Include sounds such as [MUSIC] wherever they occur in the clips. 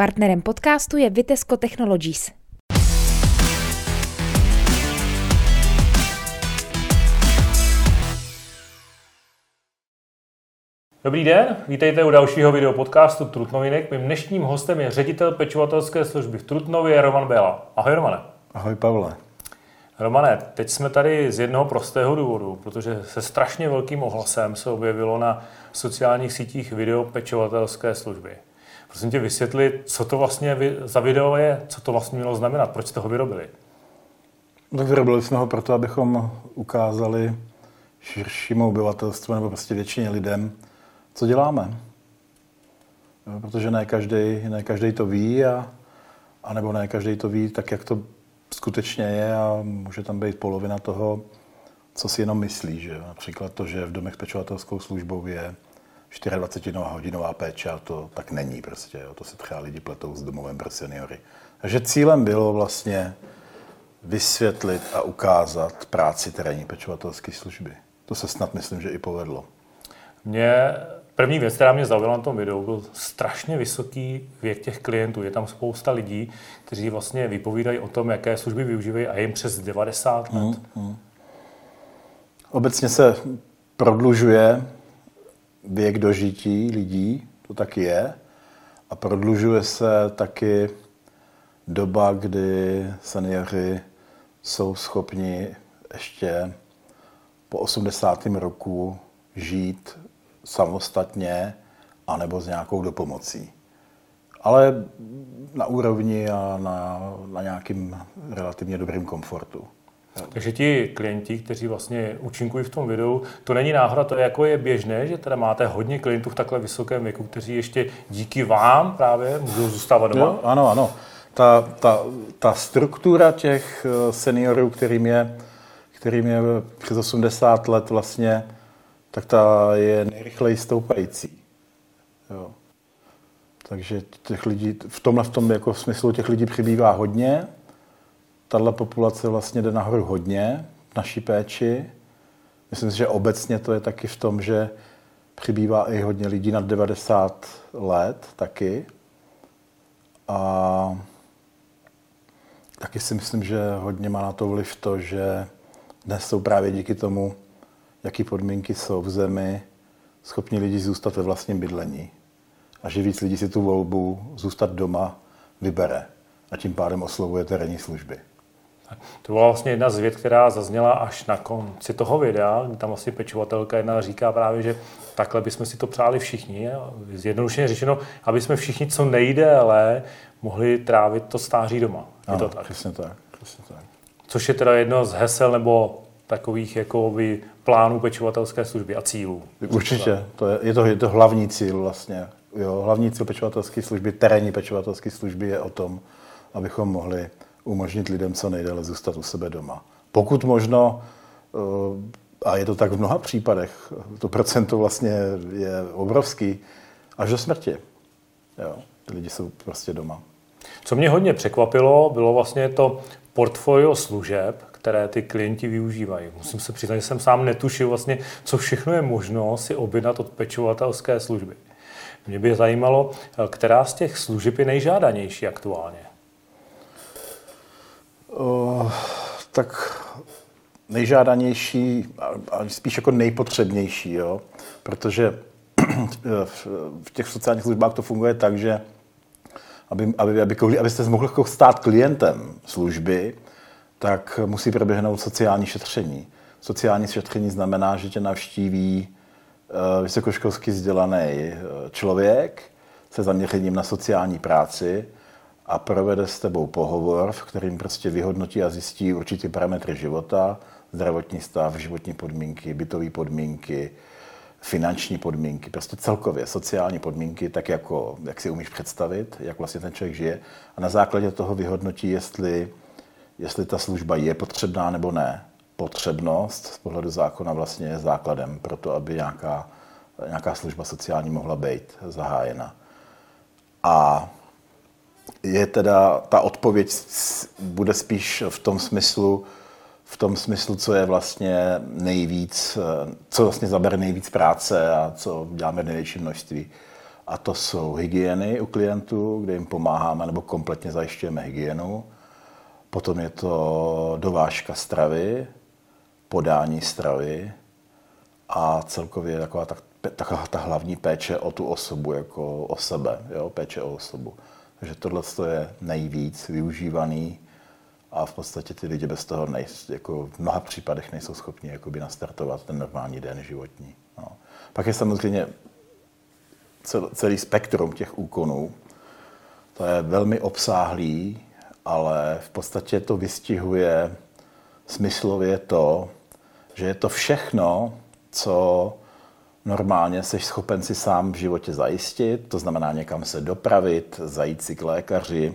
Partnerem podcastu je Vitesco Technologies. Dobrý den, vítejte u dalšího video podcastu Trutnovinek. Mým dnešním hostem je ředitel pečovatelské služby v Trutnově Roman Bela. Ahoj Romane. Ahoj Pavle. Romane, teď jsme tady z jednoho prostého důvodu, protože se strašně velkým ohlasem se objevilo na sociálních sítích video pečovatelské služby. Prosím tě vysvětlit, co to vlastně za video je, co to vlastně mělo znamenat, proč jste ho vyrobili? Tak vyrobili jsme ho proto, abychom ukázali širšímu obyvatelstvu nebo prostě většině lidem, co děláme. Protože ne každý, ne každý to ví a, a nebo ne každý to ví tak, jak to skutečně je a může tam být polovina toho, co si jenom myslí. Že? Například to, že v domech s pečovatelskou službou je 24 hodinová péče a to tak není prostě. Jo. To se třeba lidi pletou s domovem pro seniory. Takže cílem bylo vlastně vysvětlit a ukázat práci terénní pečovatelské služby. To se snad myslím, že i povedlo. Mě První věc, která mě zaujala na tom videu, byl strašně vysoký věk těch klientů. Je tam spousta lidí, kteří vlastně vypovídají o tom, jaké služby využívají a jim přes 90 let. Mm, mm. Obecně se prodlužuje věk dožití lidí, to taky je. A prodlužuje se taky doba, kdy seniori jsou schopni ještě po 80. roku žít samostatně anebo s nějakou dopomocí. Ale na úrovni a na, na nějakým relativně dobrým komfortu. Takže ti klienti, kteří vlastně účinkují v tom videu, to není náhoda, to je jako je běžné, že teda máte hodně klientů v takhle vysokém věku, kteří ještě díky vám právě můžou zůstávat doma? Jo, ano, ano. Ta, ta, ta struktura těch eh, seniorů, kterým je, kterým je přes 80 let vlastně tak ta je nejrychleji stoupající. Jo. Takže těch lidí, v tomhle v tom jako v smyslu těch lidí přibývá hodně. Tahle populace vlastně jde nahoru hodně v naší péči. Myslím si, že obecně to je taky v tom, že přibývá i hodně lidí nad 90 let taky. A taky si myslím, že hodně má na to vliv to, že dnes jsou právě díky tomu jaký podmínky jsou v zemi schopni lidi zůstat ve vlastním bydlení. A že víc lidí si tu volbu zůstat doma vybere. A tím pádem oslovuje terénní služby. To byla vlastně jedna z věd, která zazněla až na konci toho videa, kdy tam vlastně pečovatelka jedna říká právě, že takhle bychom si to přáli všichni, zjednodušeně řečeno, aby jsme všichni co nejdéle mohli trávit to stáří doma. Je to tak? Přesně tak, přesně tak. Což je teda jedno z hesel nebo takových jakoby plánů pečovatelské služby a cílů. Určitě, to je, je, to, je to hlavní cíl vlastně. Jo, hlavní cíl pečovatelské služby, terénní pečovatelské služby je o tom, abychom mohli umožnit lidem co nejdéle zůstat u sebe doma. Pokud možno, eh, a je to tak v mnoha případech, to procento vlastně je obrovský, až do smrti. Jo, ty lidi jsou prostě doma. Co mě hodně překvapilo, bylo vlastně to portfolio služeb, které ty klienti využívají. Musím se přiznat, že jsem sám netušil vlastně, co všechno je možno si objednat od pečovatelské služby. Mě by zajímalo, která z těch služeb je nejžádanější aktuálně. Uh, tak nejžádanější, a spíš jako nejpotřebnější, jo? protože v těch sociálních službách to funguje tak, že aby, aby, aby, abyste mohli jako stát klientem služby, tak musí proběhnout sociální šetření. Sociální šetření znamená, že tě navštíví eh, vysokoškolsky vzdělaný eh, člověk se zaměřením na sociální práci a provede s tebou pohovor, v kterým prostě vyhodnotí a zjistí určitý parametry života, zdravotní stav, životní podmínky, bytové podmínky, finanční podmínky, prostě celkově sociální podmínky, tak jako, jak si umíš představit, jak vlastně ten člověk žije. A na základě toho vyhodnotí, jestli jestli ta služba je potřebná nebo ne. Potřebnost z pohledu zákona vlastně je základem pro to, aby nějaká, nějaká služba sociální mohla být zahájena. A je teda, ta odpověď bude spíš v tom smyslu, v tom smyslu, co je vlastně nejvíc, co vlastně zabere nejvíc práce a co děláme v největším množství. A to jsou hygieny u klientů, kde jim pomáháme nebo kompletně zajišťujeme hygienu. Potom je to dovážka stravy, podání stravy a celkově taková ta, taková ta hlavní péče o tu osobu, jako o sebe, jo? péče o osobu. Takže tohle je nejvíc využívaný a v podstatě ty lidi bez toho nej, jako v mnoha případech nejsou schopni jakoby nastartovat ten normální den životní. No. Pak je samozřejmě celý spektrum těch úkonů. To je velmi obsáhlý, ale v podstatě to vystihuje smyslově to, že je to všechno, co normálně jsi schopen si sám v životě zajistit, to znamená někam se dopravit, zajít si k lékaři,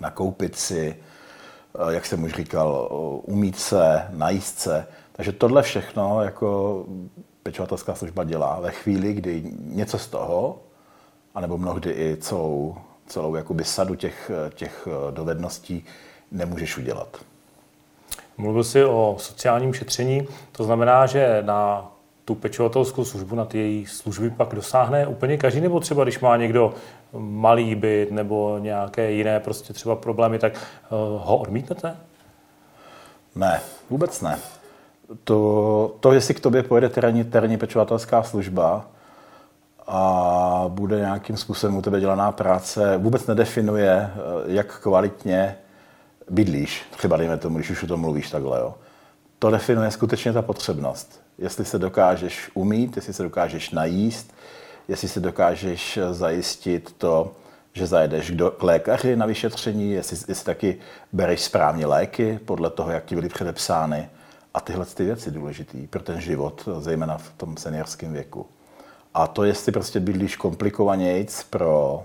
nakoupit si, eh, jak jsem už říkal, umít se, najíst se. Takže tohle všechno jako pečovatelská služba dělá ve chvíli, kdy něco z toho, anebo mnohdy i celou, celou jakoby sadu těch, těch dovedností nemůžeš udělat. Mluvil jsi o sociálním šetření, to znamená, že na tu pečovatelskou službu, na ty její služby pak dosáhne úplně každý, nebo třeba když má někdo malý byt nebo nějaké jiné prostě třeba problémy, tak eh, ho odmítnete? Ne, vůbec ne to, to, jestli k tobě pojede terénní, terénní pečovatelská služba a bude nějakým způsobem u tebe dělaná práce, vůbec nedefinuje, eh, jak kvalitně bydlíš, třeba dejme tomu, když už o tom mluvíš takhle. Jo. To definuje skutečně ta potřebnost. Jestli se dokážeš umít, jestli se dokážeš najíst, jestli se dokážeš zajistit to, že zajedeš k lékaři na vyšetření, jestli, jestli taky bereš správně léky podle toho, jak ti byly předepsány a tyhle ty věci důležitý pro ten život, zejména v tom seniorském věku. A to, jestli prostě bydlíš komplikovanějc pro,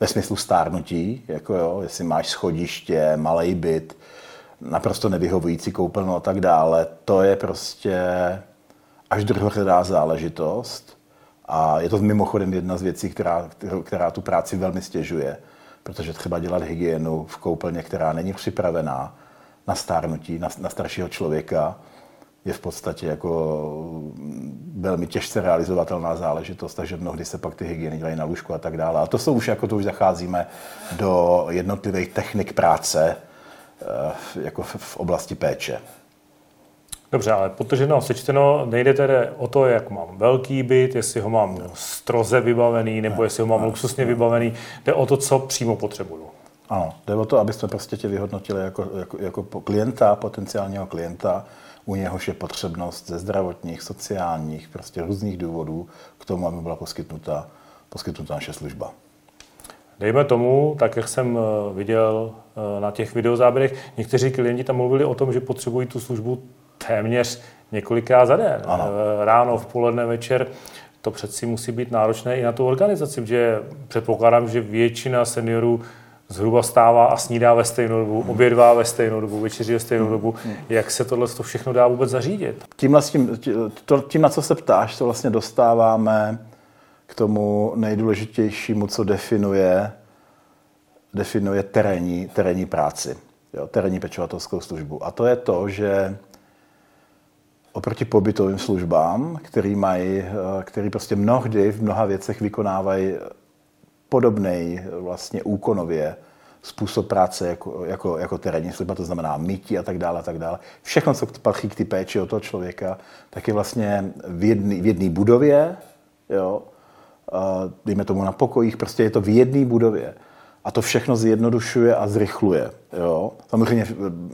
ve smyslu stárnutí, jako jo, jestli máš schodiště, malý byt, naprosto nevyhovující koupelnu a tak dále, to je prostě až druhořadá záležitost. A je to mimochodem jedna z věcí, která, která tu práci velmi stěžuje, protože třeba dělat hygienu v koupelně, která není připravená, na stárnutí, na, na staršího člověka, je v podstatě jako velmi těžce realizovatelná záležitost, takže mnohdy se pak ty hygieny dělají na lůžku a tak dále. A to jsou už, jako to už zacházíme do jednotlivých technik práce, eh, jako v oblasti péče. Dobře, ale no, sečteno, nejde tedy o to, jak mám velký byt, jestli ho mám stroze vybavený, nebo jestli ho mám luxusně vybavený. Jde o to, co přímo potřebuju. Ano, jde o to, abyste prostě tě vyhodnotili jako, jako, jako klienta, potenciálního klienta, u něhož je potřebnost ze zdravotních, sociálních, prostě různých důvodů k tomu, aby byla poskytnuta, poskytnuta naše služba. Dejme tomu, tak jak jsem eh, viděl eh, na těch videozáběrech, někteří klienti tam mluvili o tom, že potřebují tu službu téměř několikrát za den. Ano. Eh, ráno, v poledne, večer. To přeci musí být náročné i na tu organizaci, protože předpokládám, že většina seniorů zhruba stává a snídá ve stejnou dobu, hmm. obědvá ve stejnou dobu, večeří ve stejnou dobu. Hmm. Jak se tohle to všechno dá vůbec zařídit? Tím, tím, tím, na co se ptáš, to vlastně dostáváme k tomu nejdůležitějšímu, co definuje, definuje terénní, terénní práci, jo, terénní pečovatelskou službu. A to je to, že oproti pobytovým službám, který mají, který prostě mnohdy v mnoha věcech vykonávají podobný vlastně úkonově způsob práce jako, jako, jako terénní služba, to znamená mytí a tak dále, a tak dále. Všechno, co patří k ty péči o toho člověka, tak je vlastně v jedné budově, jo, dejme tomu na pokojích, prostě je to v jedné budově a to všechno zjednodušuje a zrychluje. Jo? Samozřejmě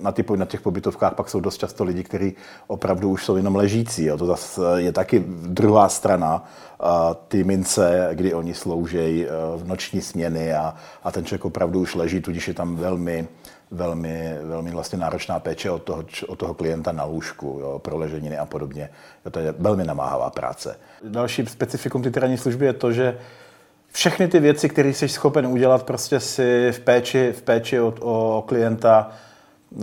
na, ty, na těch pobytovkách pak jsou dost často lidi, kteří opravdu už jsou jenom ležící. Jo? To zase je taky druhá strana ty mince, kdy oni sloužejí v noční směny a, a ten člověk opravdu už leží, tudíž je tam velmi, velmi, velmi vlastně náročná péče od toho, od toho klienta na lůžku, jo, pro leženiny a podobně. Jo, to je velmi namáhavá práce. Další specifikum ty terénní služby je to, že všechny ty věci, které jsi schopen udělat prostě si v péči, v péči o, o klienta eh,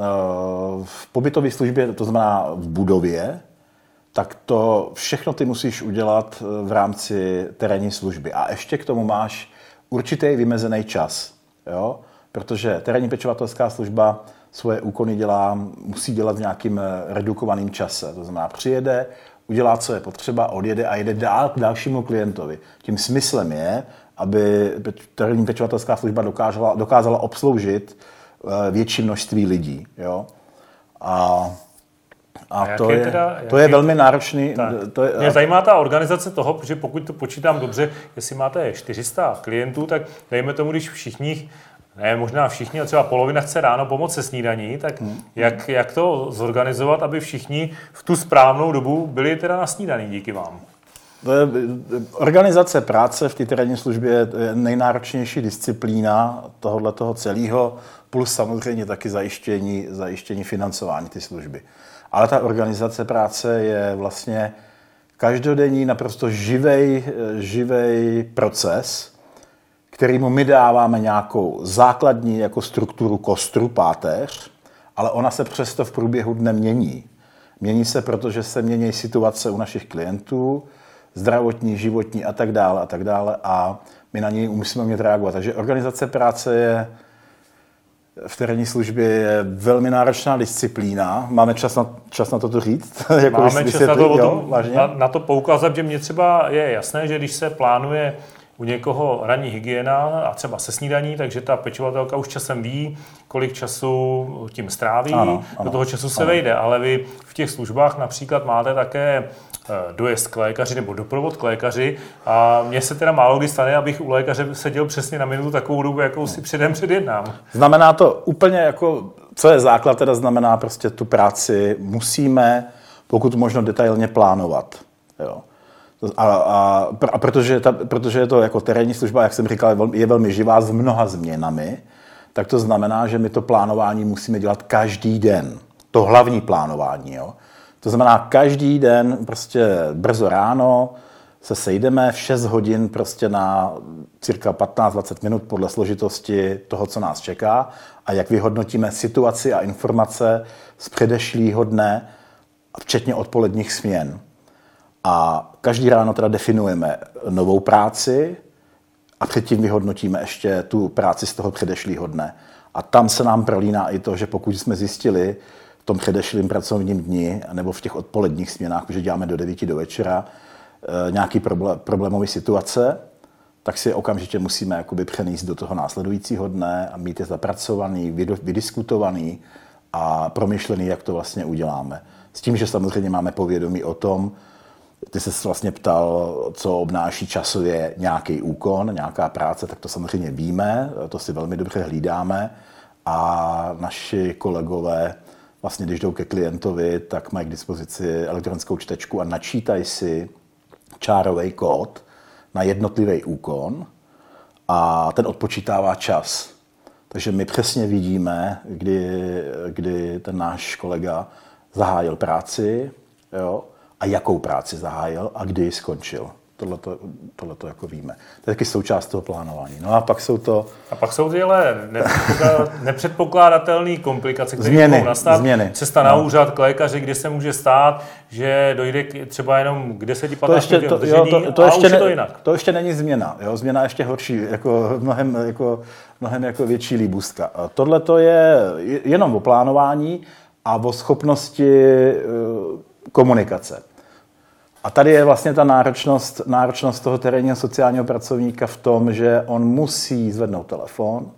v pobytové službě, to znamená v budově, tak to všechno ty musíš udělat eh, v rámci terénní služby. A ještě k tomu máš určitý vymezený čas, jo? protože terénní pečovatelská služba svoje úkony dělá, musí dělat v nějakým eh, redukovaným čase. To znamená, přijede, udělá, co je potřeba, odjede a jede dál k dalšímu klientovi. Tím smyslem je, aby terénní pečovatelská služba dokázala, dokázala obsloužit eh, větší množství lidí. Jo? A a, a to, je, teda, to je velmi náročný. To je, Mě zajímá ta organizace toho, že pokud to počítám dobře, jestli máte 400 klientů, tak dejme tomu, když všichni ne, možná všichni, ale třeba polovina chce ráno pomoct se snídaní, tak hmm. jak, jak to zorganizovat, aby všichni v tu správnou dobu byli teda na snídaní díky vám? To je, organizace práce v té terénní službě je nejnáročnější disciplína tohohle toho celého, plus samozřejmě taky zajištění, zajištění financování ty služby. Ale ta organizace práce je vlastně každodenní, naprosto živej, živej proces, kterýmu my dáváme nějakou základní jako strukturu kostru, páteř, ale ona se přesto v průběhu dne mění. Mění se, protože se mění situace u našich klientů, zdravotní, životní a tak dále a tak dále a my na něj musíme mít reagovat. Takže organizace práce je v terénní službě je velmi náročná disciplína. Máme čas na, čas na to to říct? [LAUGHS] jako Máme čas na to, jo, na, na to poukázat, že mně třeba je jasné, že když se plánuje u někoho ranní hygiena a třeba se snídaní, takže ta pečovatelka už časem ví, kolik času tím stráví, ano, ano, do toho času se ano. vejde. Ale vy v těch službách například máte také eh, dojezd k lékaři nebo doprovod k lékaři a mně se teda málo kdy stane, abych u lékaře seděl přesně na minutu takovou dobu, jakou si předem předjednám. Znamená to úplně jako, co je základ, teda znamená prostě tu práci musíme pokud možno detailně plánovat. Jo. A, a, a protože, ta, protože je to jako terénní služba, jak jsem říkal, je velmi, je velmi živá s mnoha změnami, tak to znamená, že my to plánování musíme dělat každý den. To hlavní plánování. Jo? To znamená, každý den, prostě brzo ráno, se sejdeme v 6 hodin prostě na cirka 15-20 minut podle složitosti toho, co nás čeká a jak vyhodnotíme situaci a informace z předešlého dne, včetně odpoledních směn. A každý ráno teda definujeme novou práci a předtím vyhodnotíme ještě tu práci z toho předešlého dne. A tam se nám prolíná i to, že pokud jsme zjistili v tom předešlém pracovním dni nebo v těch odpoledních směnách, protože děláme do 9 do večera, eh, nějaký problémový situace, tak si okamžitě musíme jakoby přenést do toho následujícího dne a mít je zapracovaný, vydiskutovaný a promyšlený, jak to vlastně uděláme. S tím, že samozřejmě máme povědomí o tom, ty se vlastně ptal, co obnáší časově nějaký úkon, nějaká práce, tak to samozřejmě víme, to si velmi dobře hlídáme a naši kolegové vlastně, když jdou ke klientovi, tak mají k dispozici elektronickou čtečku a načítají si čárový kód na jednotlivý úkon a ten odpočítává čas. Takže my přesně vidíme, kdy, kdy ten náš kolega zahájil práci, jo, a jakou práci zahájil a kdy ji skončil. Tohle to jako víme. To je taky součást toho plánování. No a pak jsou to... A pak jsou ty ale nepředpokládatelné komplikace, které změny, mohou nastat. Změny. Cesta na no. úřad k lékaři, kde se může stát, že dojde k, třeba jenom k 10 to ještě, to, jo, to, to, ještě ne, to jinak. To ještě není změna. Jo? Změna je ještě horší, jako mnohem, jako, mnohem jako větší líbůstka. Tohle to je jenom o plánování a o schopnosti eh, komunikace. A tady je vlastně ta náročnost, náročnost toho terénního sociálního pracovníka v tom, že on musí zvednout telefon,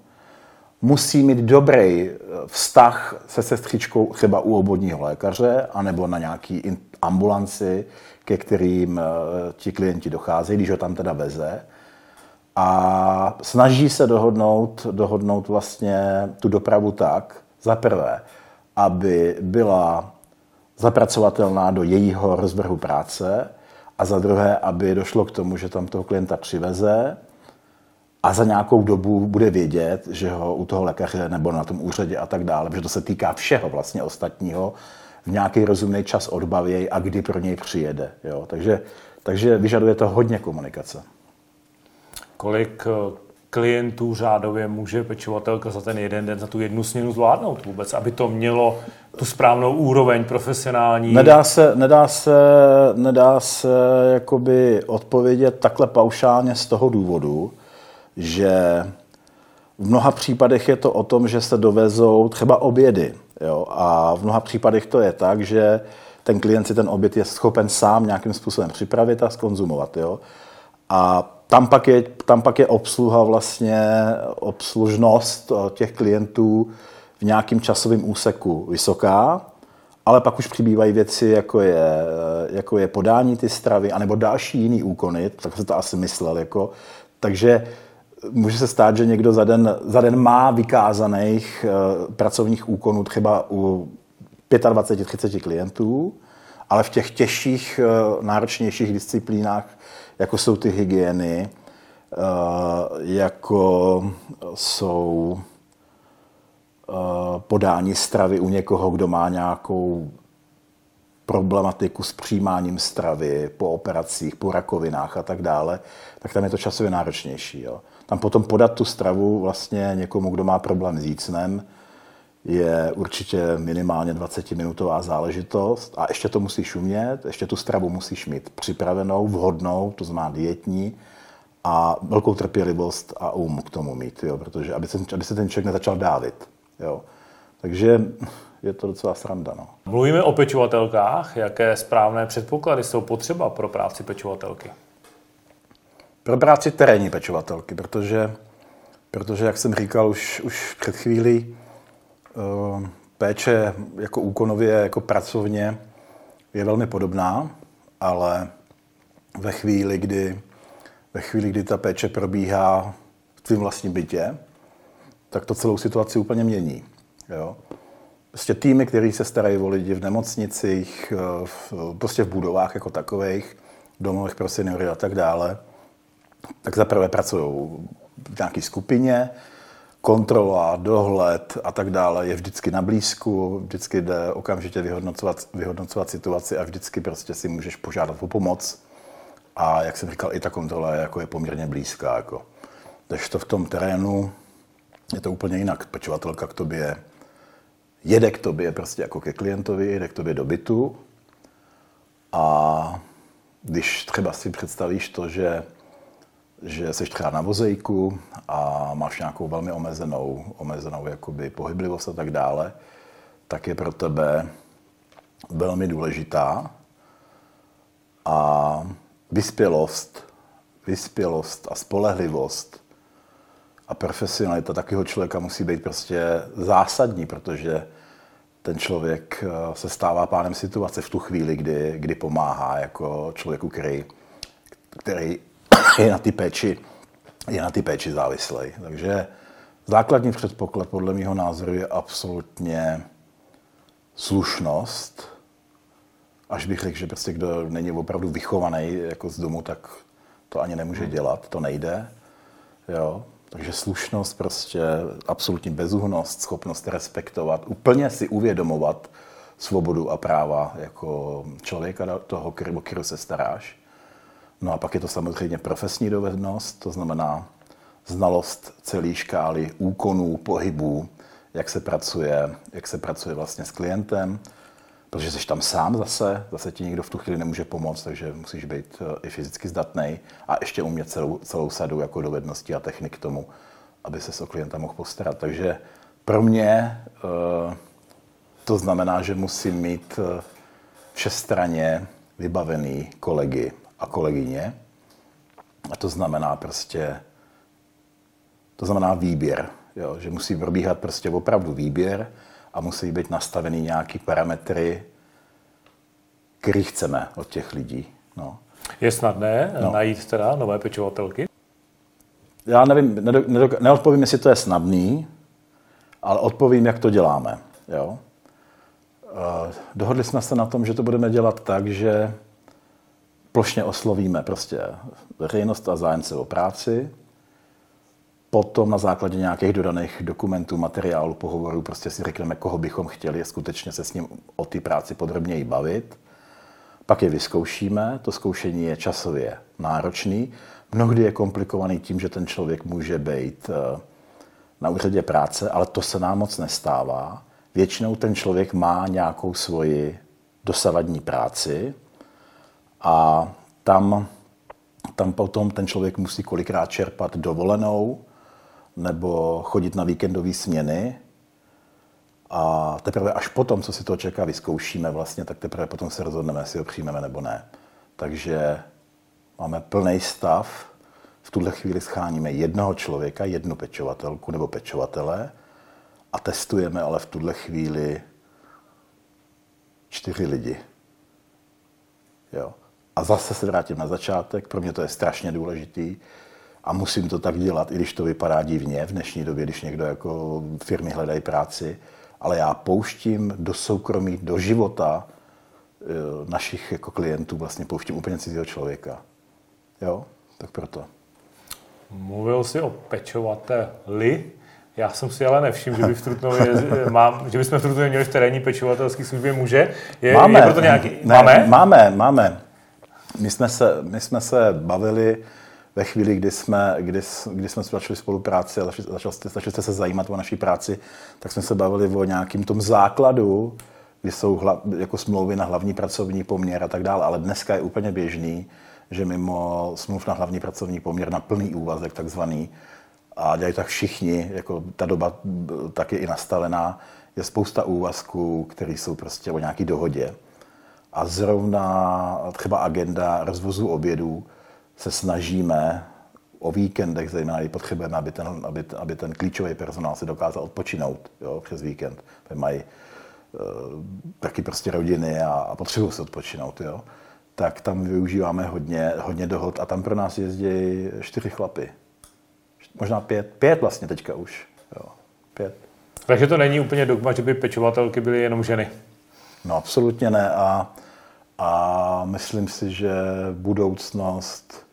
musí mít dobrý eh, vztah se sestřičkou třeba u obvodního lékaře anebo na nějaký ambulanci, ke kterým eh, ti klienti docházejí, když ho tam teda veze. A snaží se dohodnout, dohodnout vlastně tu dopravu tak, za prvé, aby byla zapracovatelná do jejího rozvrhu práce a za druhé, aby došlo k tomu, že tam toho klienta přiveze a za nějakou dobu bude vědět, že ho u toho lékaře nebo na tom úřadě a tak dále, protože to se týká všeho vlastně ostatního, v nějaký rozumný čas odbavěj a kdy pro něj přijede. Jo? Takže, takže vyžaduje to hodně komunikace. Kolik klientů řádově může pečovatelka za ten jeden den, za tu jednu směnu zvládnout vůbec, aby to mělo tu správnou úroveň profesionální? Nedá se, nedá se, nedá se jakoby odpovědět takhle paušálně z toho důvodu, že v mnoha případech je to o tom, že se dovezou třeba obědy. Jo? A v mnoha případech to je tak, že ten klient si ten oběd je schopen sám nějakým způsobem připravit a skonzumovat. Jo? A tam pak, je, tam pak je obsluha vlastně, obslužnost eh, těch klientů v nějakém časovém úseku vysoká, ale pak už přibývají věci, jako je, eh, jako je podání ty stravy, anebo další jiný úkony, tak se to asi myslel. Jako. Takže může se stát, že někdo za den, za den má vykázaných pracovních úkonů třeba u 25-30 klientů, ale v těch těžších, náročnějších disciplínách, jako jsou ty hygieny, uh, jako jsou podání stravy u někoho, kdo má nějakou problematiku s přijímáním stravy po operacích, po rakovinách a tak dále, tak tam je to časově náročnější. Jo. Tam potom podat tu stravu vlastně někomu, kdo má problém s jícnem, je určitě minimálně 20-minutová záležitost a ještě to musíš umět, ještě tu stravu musíš mít připravenou, vhodnou, to znamená dietní a velkou trpělivost a um k tomu mít, jo, protože aby se, aby se ten člověk nezačal dávit. Jo. Takže je to docela sranda. No. Mluvíme o pečovatelkách. Jaké správné předpoklady jsou potřeba pro práci pečovatelky? Pro práci terénní pečovatelky, protože, protože jak jsem říkal už, už před chvílí, péče jako úkonově, jako pracovně je velmi podobná, ale ve chvíli, kdy, ve chvíli, kdy ta péče probíhá v tvým vlastním bytě, tak to celou situaci úplně mění. Jo? Prostě týmy, které se starají o lidi v nemocnicích, eh, v, prostě v budovách jako takových, domovech pro seniory a tak dále, tak zaprvé pracují v nějaké skupině, kontrola, dohled a tak dále je vždycky na blízku, vždycky jde okamžitě vyhodnocovat, vyhodnocovat situaci a vždycky prostě si můžeš požádat o pomoc. A jak jsem říkal, i ta kontrola je, jako je poměrně blízká. Jako. Takže to v tom terénu je to úplně jinak. Pečovatelka k tobě jede k tobě prostě jako ke klientovi, jede k tobě do bytu a když třeba si představíš to, že, že jsi třeba na vozejku a máš nějakou velmi omezenou, omezenou jakoby pohyblivost a tak dále, tak je pro tebe velmi důležitá. A vyspělost, vyspělost a spolehlivost a profesionalita takového člověka musí být prostě zásadní, protože ten člověk eh, se stává pánem situace v tu chvíli, kdy, kdy pomáhá jako člověku, který, který je na ty péči, je na ty péči závislý. Takže základní předpoklad podle mého názoru je absolutně slušnost. Až bych řekl, že prostě kdo není opravdu vychovaný jako z domu, tak to ani nemůže dělat, to nejde. Jo. Takže slušnost, prostě absolutní bezúhnost, schopnost respektovat, úplně si uvědomovat svobodu a práva jako člověka toho, o kterého se staráš. No a pak je to samozřejmě profesní dovednost, to znamená znalost celé škály úkonů, pohybů, jak se pracuje, jak se pracuje vlastně s klientem, protože jsi tam sám zase, zase ti nikdo v tu chvíli nemůže pomoct, takže musíš být eh, i fyzicky zdatný a ještě umět celou, celou sadu jako dovedností a technik k tomu, aby se o klienta mohl postarat. Takže pro mě eh, to znamená, že musím mít eh, všestranně vybavený kolegy a kolegyně. A to znamená prostě, to znamená výběr, jo? že musí probíhat prostě opravdu výběr, a musí být nastavený nějaký parametry, který chceme od těch lidí. No. Je snadné no. najít teda nové pečovatelky? Já nevím, neodpovím, jestli to je snadný, ale odpovím, jak to děláme. Jo? Eh, dohodli jsme se na tom, že to budeme dělat tak, že plošně oslovíme prostě veřejnost a zájemce o práci, Potom na základě nějakých dodaných dokumentů, materiálu, pohovorů prostě si řekneme, koho bychom chtěli skutečně se s ním o té práci podrobněji bavit. Pak je vyzkoušíme, to zkoušení je časově náročný, mnohdy je komplikovaný tím, že ten člověk může být eh, na úřadě práce, ale to se nám moc nestává. Většinou ten člověk má nějakou svoji dosavadní práci a tam, tam potom ten člověk musí kolikrát čerpat dovolenou, nebo chodit na víkendové směny. A teprve až potom, co si to čeká, vyzkoušíme vlastně, tak teprve potom se rozhodneme, jestli ho přijmeme nebo ne. Takže máme plný stav v tuhle chvíli scháníme jednoho člověka, jednu pečovatelku nebo pečovatele a testujeme ale v tuhle chvíli čtyři lidi. Jo. A zase se vrátím na začátek, pro mě to je strašně důležitý a musím to tak dělat, i když to vypadá divně v dnešní době, když někdo jako firmy hledají práci, ale já pouštím do soukromí, do života eh, našich jako klientů, vlastně pouštím úplně cizího člověka. Jo, tak proto. Mluvil jsi o pečovateli. Já jsem si ale nevšiml, že, by v Trutnově, mám, že bychom v Trutnově měli v terénní pečovatelské službě muže. Je, máme, je proto nějaký, ne, máme? Máme, máme. My jsme se, my jsme se bavili ve chvíli, kdy jsme, kdy, kdy jsme začali spolupráci a začali, začali, jste se zajímat o naší práci, tak jsme se bavili o nějakým tom základu, kdy jsou hla, jako smlouvy na hlavní pracovní poměr a tak dále, ale dneska je úplně běžný, že mimo smluv na hlavní pracovní poměr na plný úvazek takzvaný, a dělají tak všichni, jako ta doba tak je i nastavená, je spousta úvazků, které jsou prostě o nějaký dohodě. A zrovna třeba agenda rozvozu obědů se snažíme o víkendech, zejména i potřebujeme, aby ten, aby, aby ten klíčový personál si dokázal odpočinout jo, přes víkend. Mají e, taky prostě rodiny a, a potřebují se odpočinout. Jo tak tam využíváme hodně, hodně dohod a tam pro nás jezdí čtyři chlapy. Možná pět, pět vlastně teďka už. Jo, pět. Takže to není úplně dogma, že by pečovatelky byly jenom ženy. No absolutně ne a, a myslím si, že budoucnost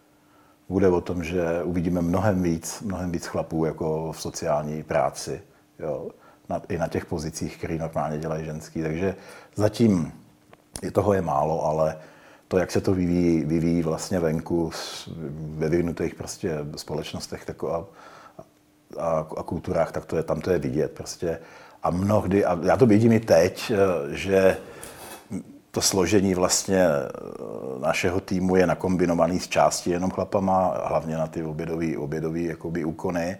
bude o tom, že uvidíme mnohem víc, mnohem víc chlapů jako v sociální práci, jo, na, i na těch pozicích, které normálně dělají ženský. Takže zatím je toho je málo, ale to, jak se to vyvíjí, vyvíjí vlastně venku ve vyvinutých prostě společnostech tak a, a, a kulturách, tak to je, tam to je vidět prostě. A mnohdy, a já to vidím i teď, eh, že to složení vlastně eh, našeho týmu je nakombinovaný z části jenom chlapama, hlavně na ty obědové obědový, jakoby úkony.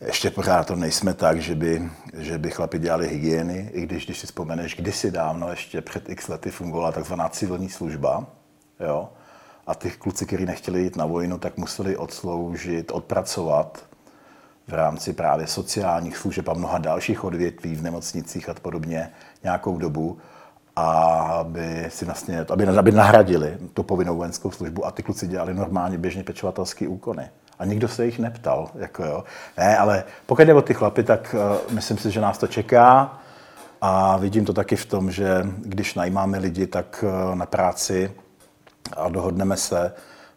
Ještě pořád to nejsme tak, že by, že by chlapi dělali hygieny, i když, když si vzpomeneš, kdysi dávno, ještě před x lety fungovala takzvaná civilní služba, jo, a ty kluci, kteří nechtěli jít na vojnu, tak museli odsloužit, odpracovat v rámci právě sociálních služeb a mnoha dalších odvětví v nemocnicích a podobně nějakou dobu, a aby si vlastně, aby, aby nahradili tu povinnou vojenskou službu a ty kluci dělali normálně běžně pečovatelské úkony a nikdo se jich neptal. Jako jo. Ne, ale pokud jde o ty chlapy, tak uh, myslím si, že nás to čeká a vidím to taky v tom, že když najímáme lidi tak uh, na práci a dohodneme se,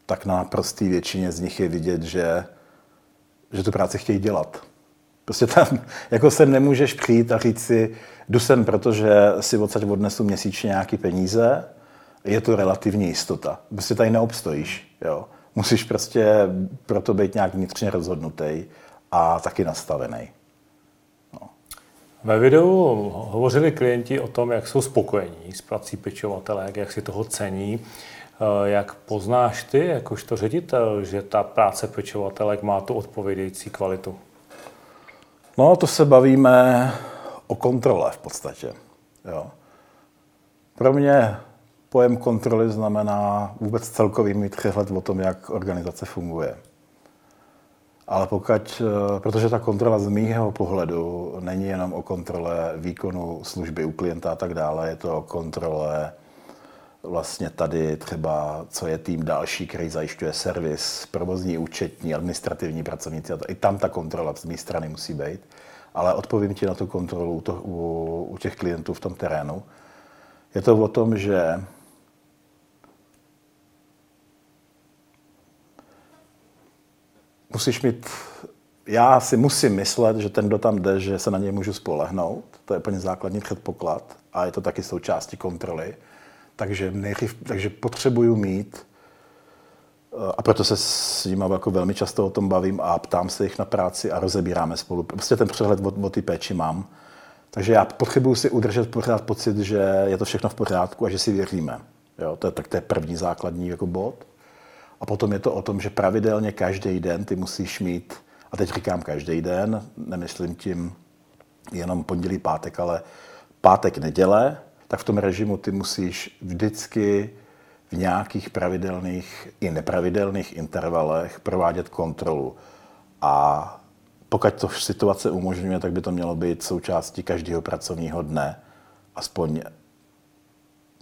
tak na prostý většině z nich je vidět, že, že tu práci chtějí dělat. Prostě tam [LAUGHS] jako se nemůžeš přijít a říct si, jdu sem, protože si odsaď odnesu měsíčně nějaký peníze, je to relativní jistota. Prostě tady neobstojíš. Jo musíš prostě proto být nějak vnitřně rozhodnutý a taky nastavený. No. Ve videu hovořili klienti o tom, jak jsou spokojení s prací pečovatelek, jak si toho cení. Eh, jak poznáš ty, jakožto ředitel, že ta práce pečovatelek má tu odpovědějící kvalitu? No, to se bavíme o kontrole v podstatě. Jo. Pro mě Pojem kontroly znamená vůbec celkový mít přehled o tom, jak organizace funguje. Ale pokud, eh, protože ta kontrola z mýho pohledu není jenom o kontrole výkonu služby u klienta a tak dále, je to o kontrole vlastně tady třeba, co je tým další, který zajišťuje servis, provozní, účetní, administrativní pracovníci. A to, I tam ta kontrola z mé strany musí být. Ale odpovím ti na tu kontrolu to, u, u těch klientů v tom terénu. Je to o tom, že musíš mít, já si musím myslet, že ten, kdo tam jde, že se na něj můžu spolehnout. To je úplně základní předpoklad a je to taky součástí kontroly. Takže, nejchyv, takže potřebuju mít, a proto se s nimi jako velmi často o tom bavím a ptám se jich na práci a rozebíráme spolu. Prostě ten přehled o, o ty péči mám. Takže já potřebuju si udržet pořád pocit, že je to všechno v pořádku a že si věříme. Jo, to je, tak to je první základní jako bod. A potom je to o tom, že pravidelně každý den ty musíš mít, a teď říkám každý den, nemyslím tím jenom pondělí, pátek, ale pátek, neděle, tak v tom režimu ty musíš vždycky v nějakých pravidelných i nepravidelných intervalech provádět kontrolu. A pokud to situace umožňuje, tak by to mělo být součástí každého pracovního dne, aspoň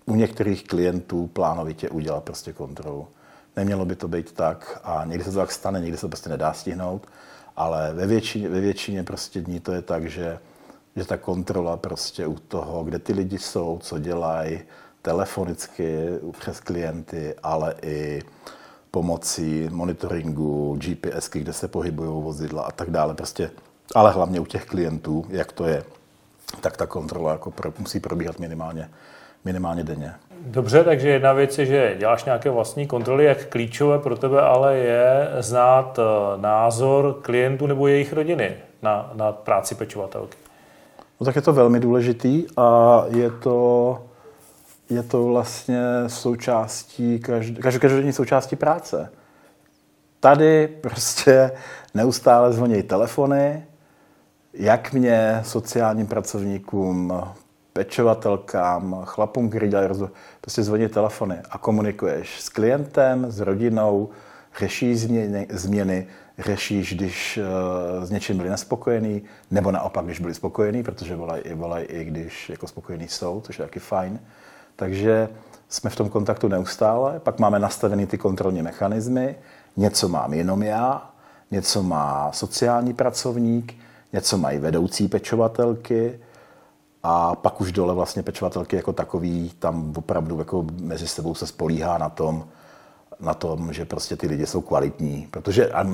u některých klientů plánovitě udělat prostě kontrolu. Nemělo by to být tak a někdy se to tak stane, někdy se to prostě nedá stihnout, ale ve většině, ve většině prostě dní to je tak, že, že ta kontrola prostě u toho, kde ty lidi jsou, co dělají, telefonicky přes klienty, ale i pomocí monitoringu, GPSky, kde se pohybují vozidla a tak dále. Prostě, ale hlavně u těch klientů, jak to je, tak ta kontrola jako pro, musí probíhat minimálně, minimálně denně. Dobře, takže jedna věc je, že děláš nějaké vlastní kontroly, jak klíčové pro tebe ale je znát eh, názor klientů nebo jejich rodiny na, na práci pečovatelky. No tak je to velmi důležitý a je to, je to vlastně součástí, každodenní součástí práce. Tady prostě neustále zvoní telefony, jak mě sociálním pracovníkům, pečovatelkám, chlapům, kteří dělají rozhovor, prostě zvoní telefony a komunikuješ s klientem, s rodinou, řešíš změny, změny řešíš, když uh, s něčím byli nespokojení, nebo naopak, když byli spokojení, protože volají, volají i když jako spokojení jsou, což je taky fajn. Takže jsme v tom kontaktu neustále, pak máme nastavený ty kontrolní mechanismy, něco mám jenom já, něco má sociální pracovník, něco mají vedoucí pečovatelky, a pak už dole vlastně pečovatelky jako takový tam opravdu jako mezi sebou se spolíhá na tom, na tom, že prostě ty lidi jsou kvalitní. Protože, a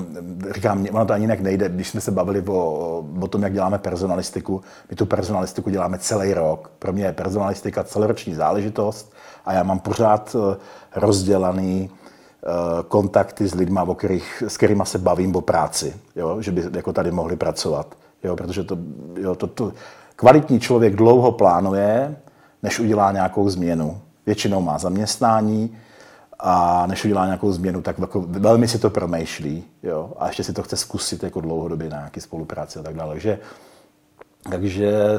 říkám, ono to ani jinak nejde, když jsme se bavili o, o tom, jak děláme personalistiku, my tu personalistiku děláme celý rok. Pro mě je personalistika celoroční záležitost a já mám pořád eh, rozdělaný eh, kontakty s lidmi, o kterých, s kterými se bavím o práci, jo? že by jako tady mohli pracovat. Jo? Protože to, jo, to, to, Kvalitní člověk dlouho plánuje, než udělá nějakou změnu. Většinou má zaměstnání a než udělá nějakou změnu, tak jako velmi si to promýšlí. Jo? A ještě si to chce zkusit jako dlouhodobě na nějaké spolupráci a tak dále. Takže, takže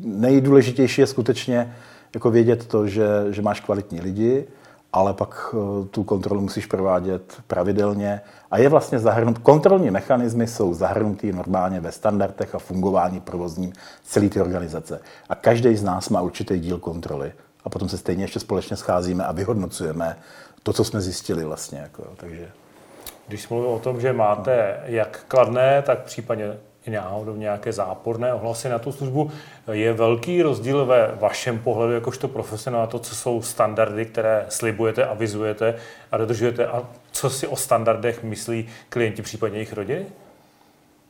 nejdůležitější je skutečně jako vědět to, že, že máš kvalitní lidi, ale pak eh, tu kontrolu musíš provádět pravidelně a je vlastně zahrnut. Kontrolní mechanismy jsou zahrnutý normálně ve standardech a fungování provozním celé ty organizace. A každý z nás má určitý díl kontroly. A potom se stejně ještě společně scházíme a vyhodnocujeme to, co jsme zjistili vlastně. Jako, takže... Když mluvím o tom, že máte jak kladné, tak případně i náhodou nějaké záporné ohlasy na tu službu. Je velký rozdíl ve vašem pohledu jakožto profesionál to, co jsou standardy, které slibujete, avizujete a dodržujete a co si o standardech myslí klienti, případně jejich rodiny?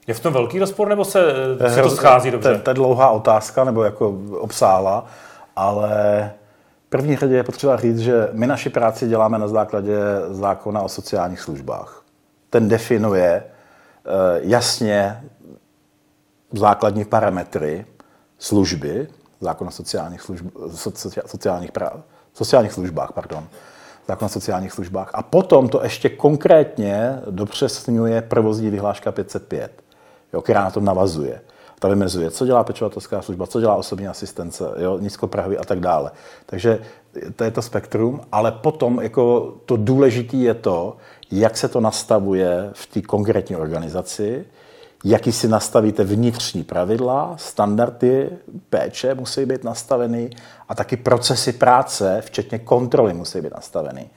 Je v tom velký rozpor, nebo se, se to schází dobře? To je dlouhá otázka, nebo jako obsála, ale první řadě je potřeba říct, že my naši práci děláme na základě zákona o sociálních službách. Ten definuje eh, jasně základní parametry služby, zákon o sociálních, služb, sociálních, práv, sociálních službách, pardon, zákon o sociálních službách. A potom to ještě konkrétně dopřesňuje provozní vyhláška 505, jo, která na to navazuje. Ta vymezuje, co dělá pečovatelská služba, co dělá osobní asistence, jo, nízkoprahový a tak dále. Takže to je to spektrum, ale potom jako to důležité je to, jak se to nastavuje v té konkrétní organizaci, jaký si nastavíte vnitřní pravidla, standardy péče musí být nastaveny a taky procesy práce, včetně kontroly, musí být nastaveny.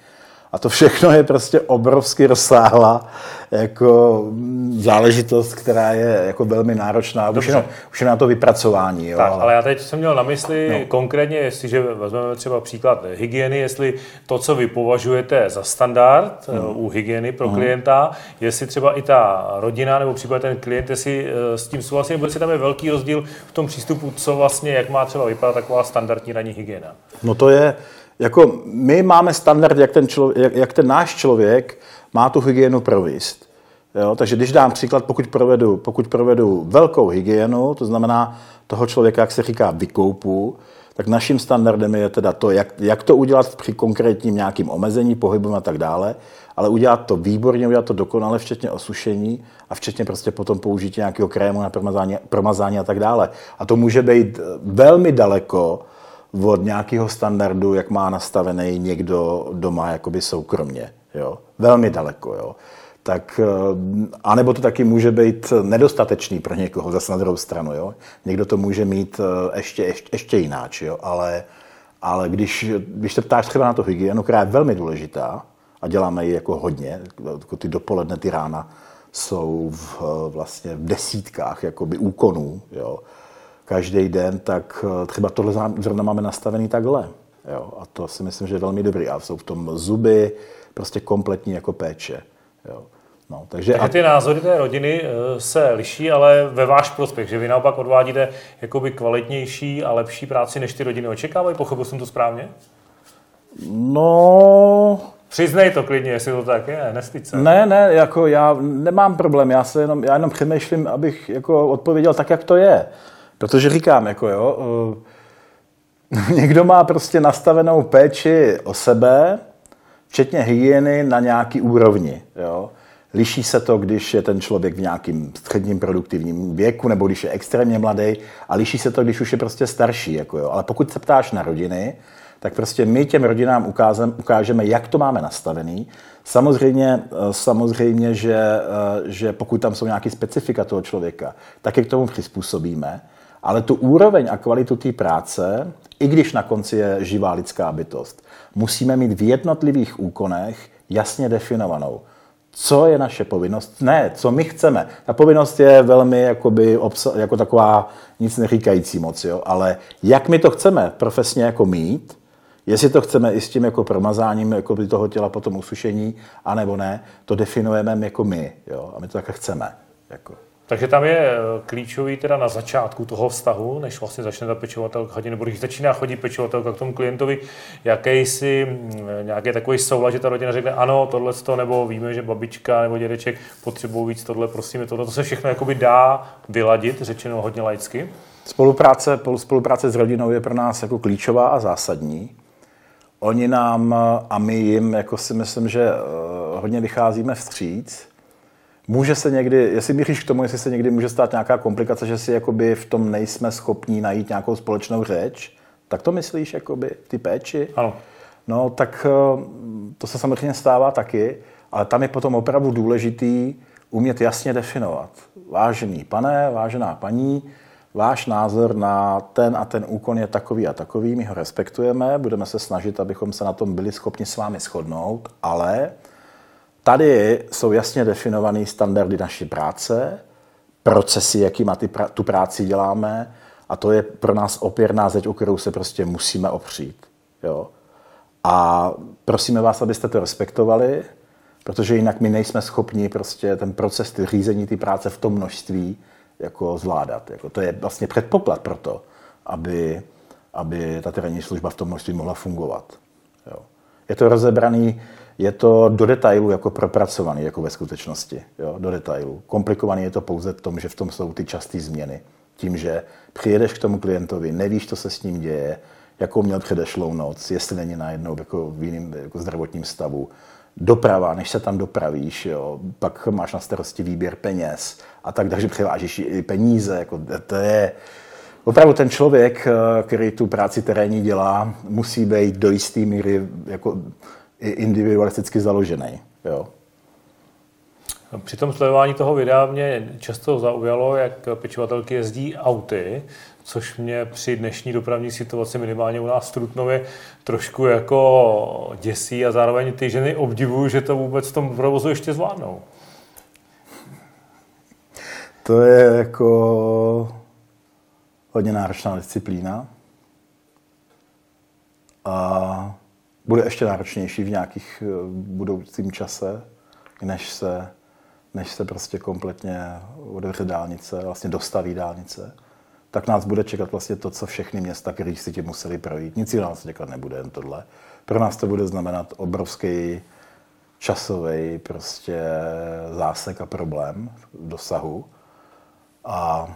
A to všechno je prostě obrovsky rozsáhlá jako záležitost, která je jako velmi náročná. Už je, už je na to vypracování. Jo, tak, ale já teď jsem měl na mysli no. konkrétně, jestliže vezmeme třeba příklad hygieny, jestli to, co vy považujete za standard hmm. u hygieny pro hmm. klienta, jestli třeba i ta rodina nebo případně ten klient, jestli eh, s tím souhlasí, nebo jestli tam je velký rozdíl v tom přístupu, co vlastně, jak má třeba vypadat taková standardní ranní hygiena. No to je, jako my máme standard, jak ten, člověk, jak, jak ten náš člověk má tu hygienu provést. Jo? Takže když dám příklad, pokud provedu, pokud provedu velkou hygienu, to znamená toho člověka, jak se říká, vykoupu, tak naším standardem je teda to, jak, jak to udělat při konkrétním nějakým omezení, pohybu a tak dále, ale udělat to výborně, udělat to dokonale, včetně osušení a včetně prostě potom použití nějakého krému na promazání, promazání a tak dále. A to může být velmi daleko od nějakého standardu, jak má nastavený někdo doma jakoby soukromně. Jo? Velmi daleko. Jo? tak eh, anebo to taky může být nedostatečný pro někoho, zase na druhou stranu. Jo? Někdo to může mít eh, ještě, ještě, ještě jináč, jo? ale, ale když, když se ptáš třeba na to hygienu, která je velmi důležitá, a děláme ji jako hodně, jako ty dopoledne, ty rána jsou v, vlastně v desítkách jakoby úkonů, jo? Každý den, tak eh, třeba tohle zrovna máme nastavený takhle. Jo? A to si myslím, že je velmi dobrý. A jsou v tom zuby, prostě kompletní jako péče. Jo. No, takže, takže ty názory té rodiny eh, se liší, ale ve váš prospěch, že vy naopak odvádíte jakoby kvalitnější a lepší práci, než ty rodiny očekávají? Pochopil jsem to správně? No... Přiznej to klidně, jestli to tak je, nestyď se. Ne, ne, jako já nemám problém, já, se jenom, já jenom přemýšlím, abych jako odpověděl tak, jak to je. Protože říkám, jako jo, uh, [LAUGHS] někdo má prostě nastavenou péči o sebe, včetně hygieny na nějaký úrovni. Jo. Liší se to, když je ten člověk v nějakým středním produktivním věku, nebo když je extrémně mladý, a liší se to, když už je prostě starší. Jako jo. Ale pokud se ptáš na rodiny, tak prostě my těm rodinám ukázem, ukážeme, jak to máme nastavený. Samozřejmě, eh, samozřejmě že, eh, že pokud tam jsou nějaké specifika toho člověka, tak je k tomu přizpůsobíme. Ale tu úroveň a kvalitu té práce, i když na konci je živá lidská bytost, musíme mít v jednotlivých úkonech jasně definovanou co je naše povinnost, ne, co my chceme. Ta povinnost je velmi jakoby obsa- jako taková nic neříkající moc, jo? ale jak my to chceme profesně jako mít, jestli to chceme i s tím jako promazáním jako toho těla po tom usušení, anebo ne, to definujeme jako my. Jo? A my to také chceme. Jako. Takže tam je eh, klíčový teda na začátku toho vztahu, než vlastně začne ta pečovatelka chodit, nebo když začíná chodit pečovatelka k tomu klientovi, jaký mm, nějaký takový soulad, že ta rodina řekne ano, tohle to, nebo víme, že babička nebo dědeček potřebují víc tohle, prosím, tohle. To se všechno jakoby dá vyladit, řečeno hodně laicky. Spolupráce, spolupráce s rodinou je pro nás jako klíčová a zásadní. Oni nám a my jim, jako si myslím, že eh, hodně vycházíme vstříc Může se někdy, jestli míříš k tomu, jestli se někdy může stát nějaká komplikace, že si jakoby v tom nejsme schopní najít nějakou společnou řeč, tak to myslíš, jakoby, ty péči? Ano. No, tak eh, to se samozřejmě stává taky, ale tam je potom opravdu důležitý umět jasně definovat. Vážený pane, vážená paní, váš názor na ten a ten úkon je takový a takový, my ho respektujeme, budeme se snažit, abychom se na tom byli schopni s vámi shodnout, ale Tady jsou jasně definované standardy naší práce, procesy, jakýma ty, tu práci děláme a to je pro nás opěrná zeď, o kterou se prostě musíme opřít. Jo? A prosíme vás, abyste to respektovali, protože jinak my nejsme schopni prostě ten proces, ty řízení ty práce v tom množství jako zvládat. Jako to je vlastně předpoklad pro to, aby, aby ta terénní služba v tom množství mohla fungovat. Jo. Je to rozebraný je to do detailu jako propracovaný, jako ve skutečnosti, jo, do detailu. Komplikovaný je to pouze v tom, že v tom jsou ty časté změny. Tím, že přijedeš k tomu klientovi, nevíš, co se s ním děje, jakou měl předešlou noc, jestli není najednou jako v jiném jako zdravotním stavu. Doprava, než se tam dopravíš, jo, pak máš na starosti výběr peněz a tak, takže přivážíš i peníze. Jako, to je, Opravdu ten člověk, který tu práci terénní dělá, musí být do jisté míry jako individualisticky založený. Jo. Při tom sledování toho videa mě často zaujalo, jak pečovatelky jezdí auty, což mě při dnešní dopravní situaci minimálně u nás v Trutnově trošku jako děsí a zároveň ty ženy obdivuju, že to vůbec v tom provozu ještě zvládnou. To je jako hodně náročná disciplína. A bude ještě náročnější v nějakých eh, budoucím čase, než se, než se prostě kompletně otevře dálnice, vlastně dostaví dálnice, tak nás bude čekat vlastně to, co všechny města, které si tím museli projít. Nic jiného nás čekat nebude, jen tohle. Pro nás to bude znamenat obrovský časový prostě zásek a problém v dosahu. A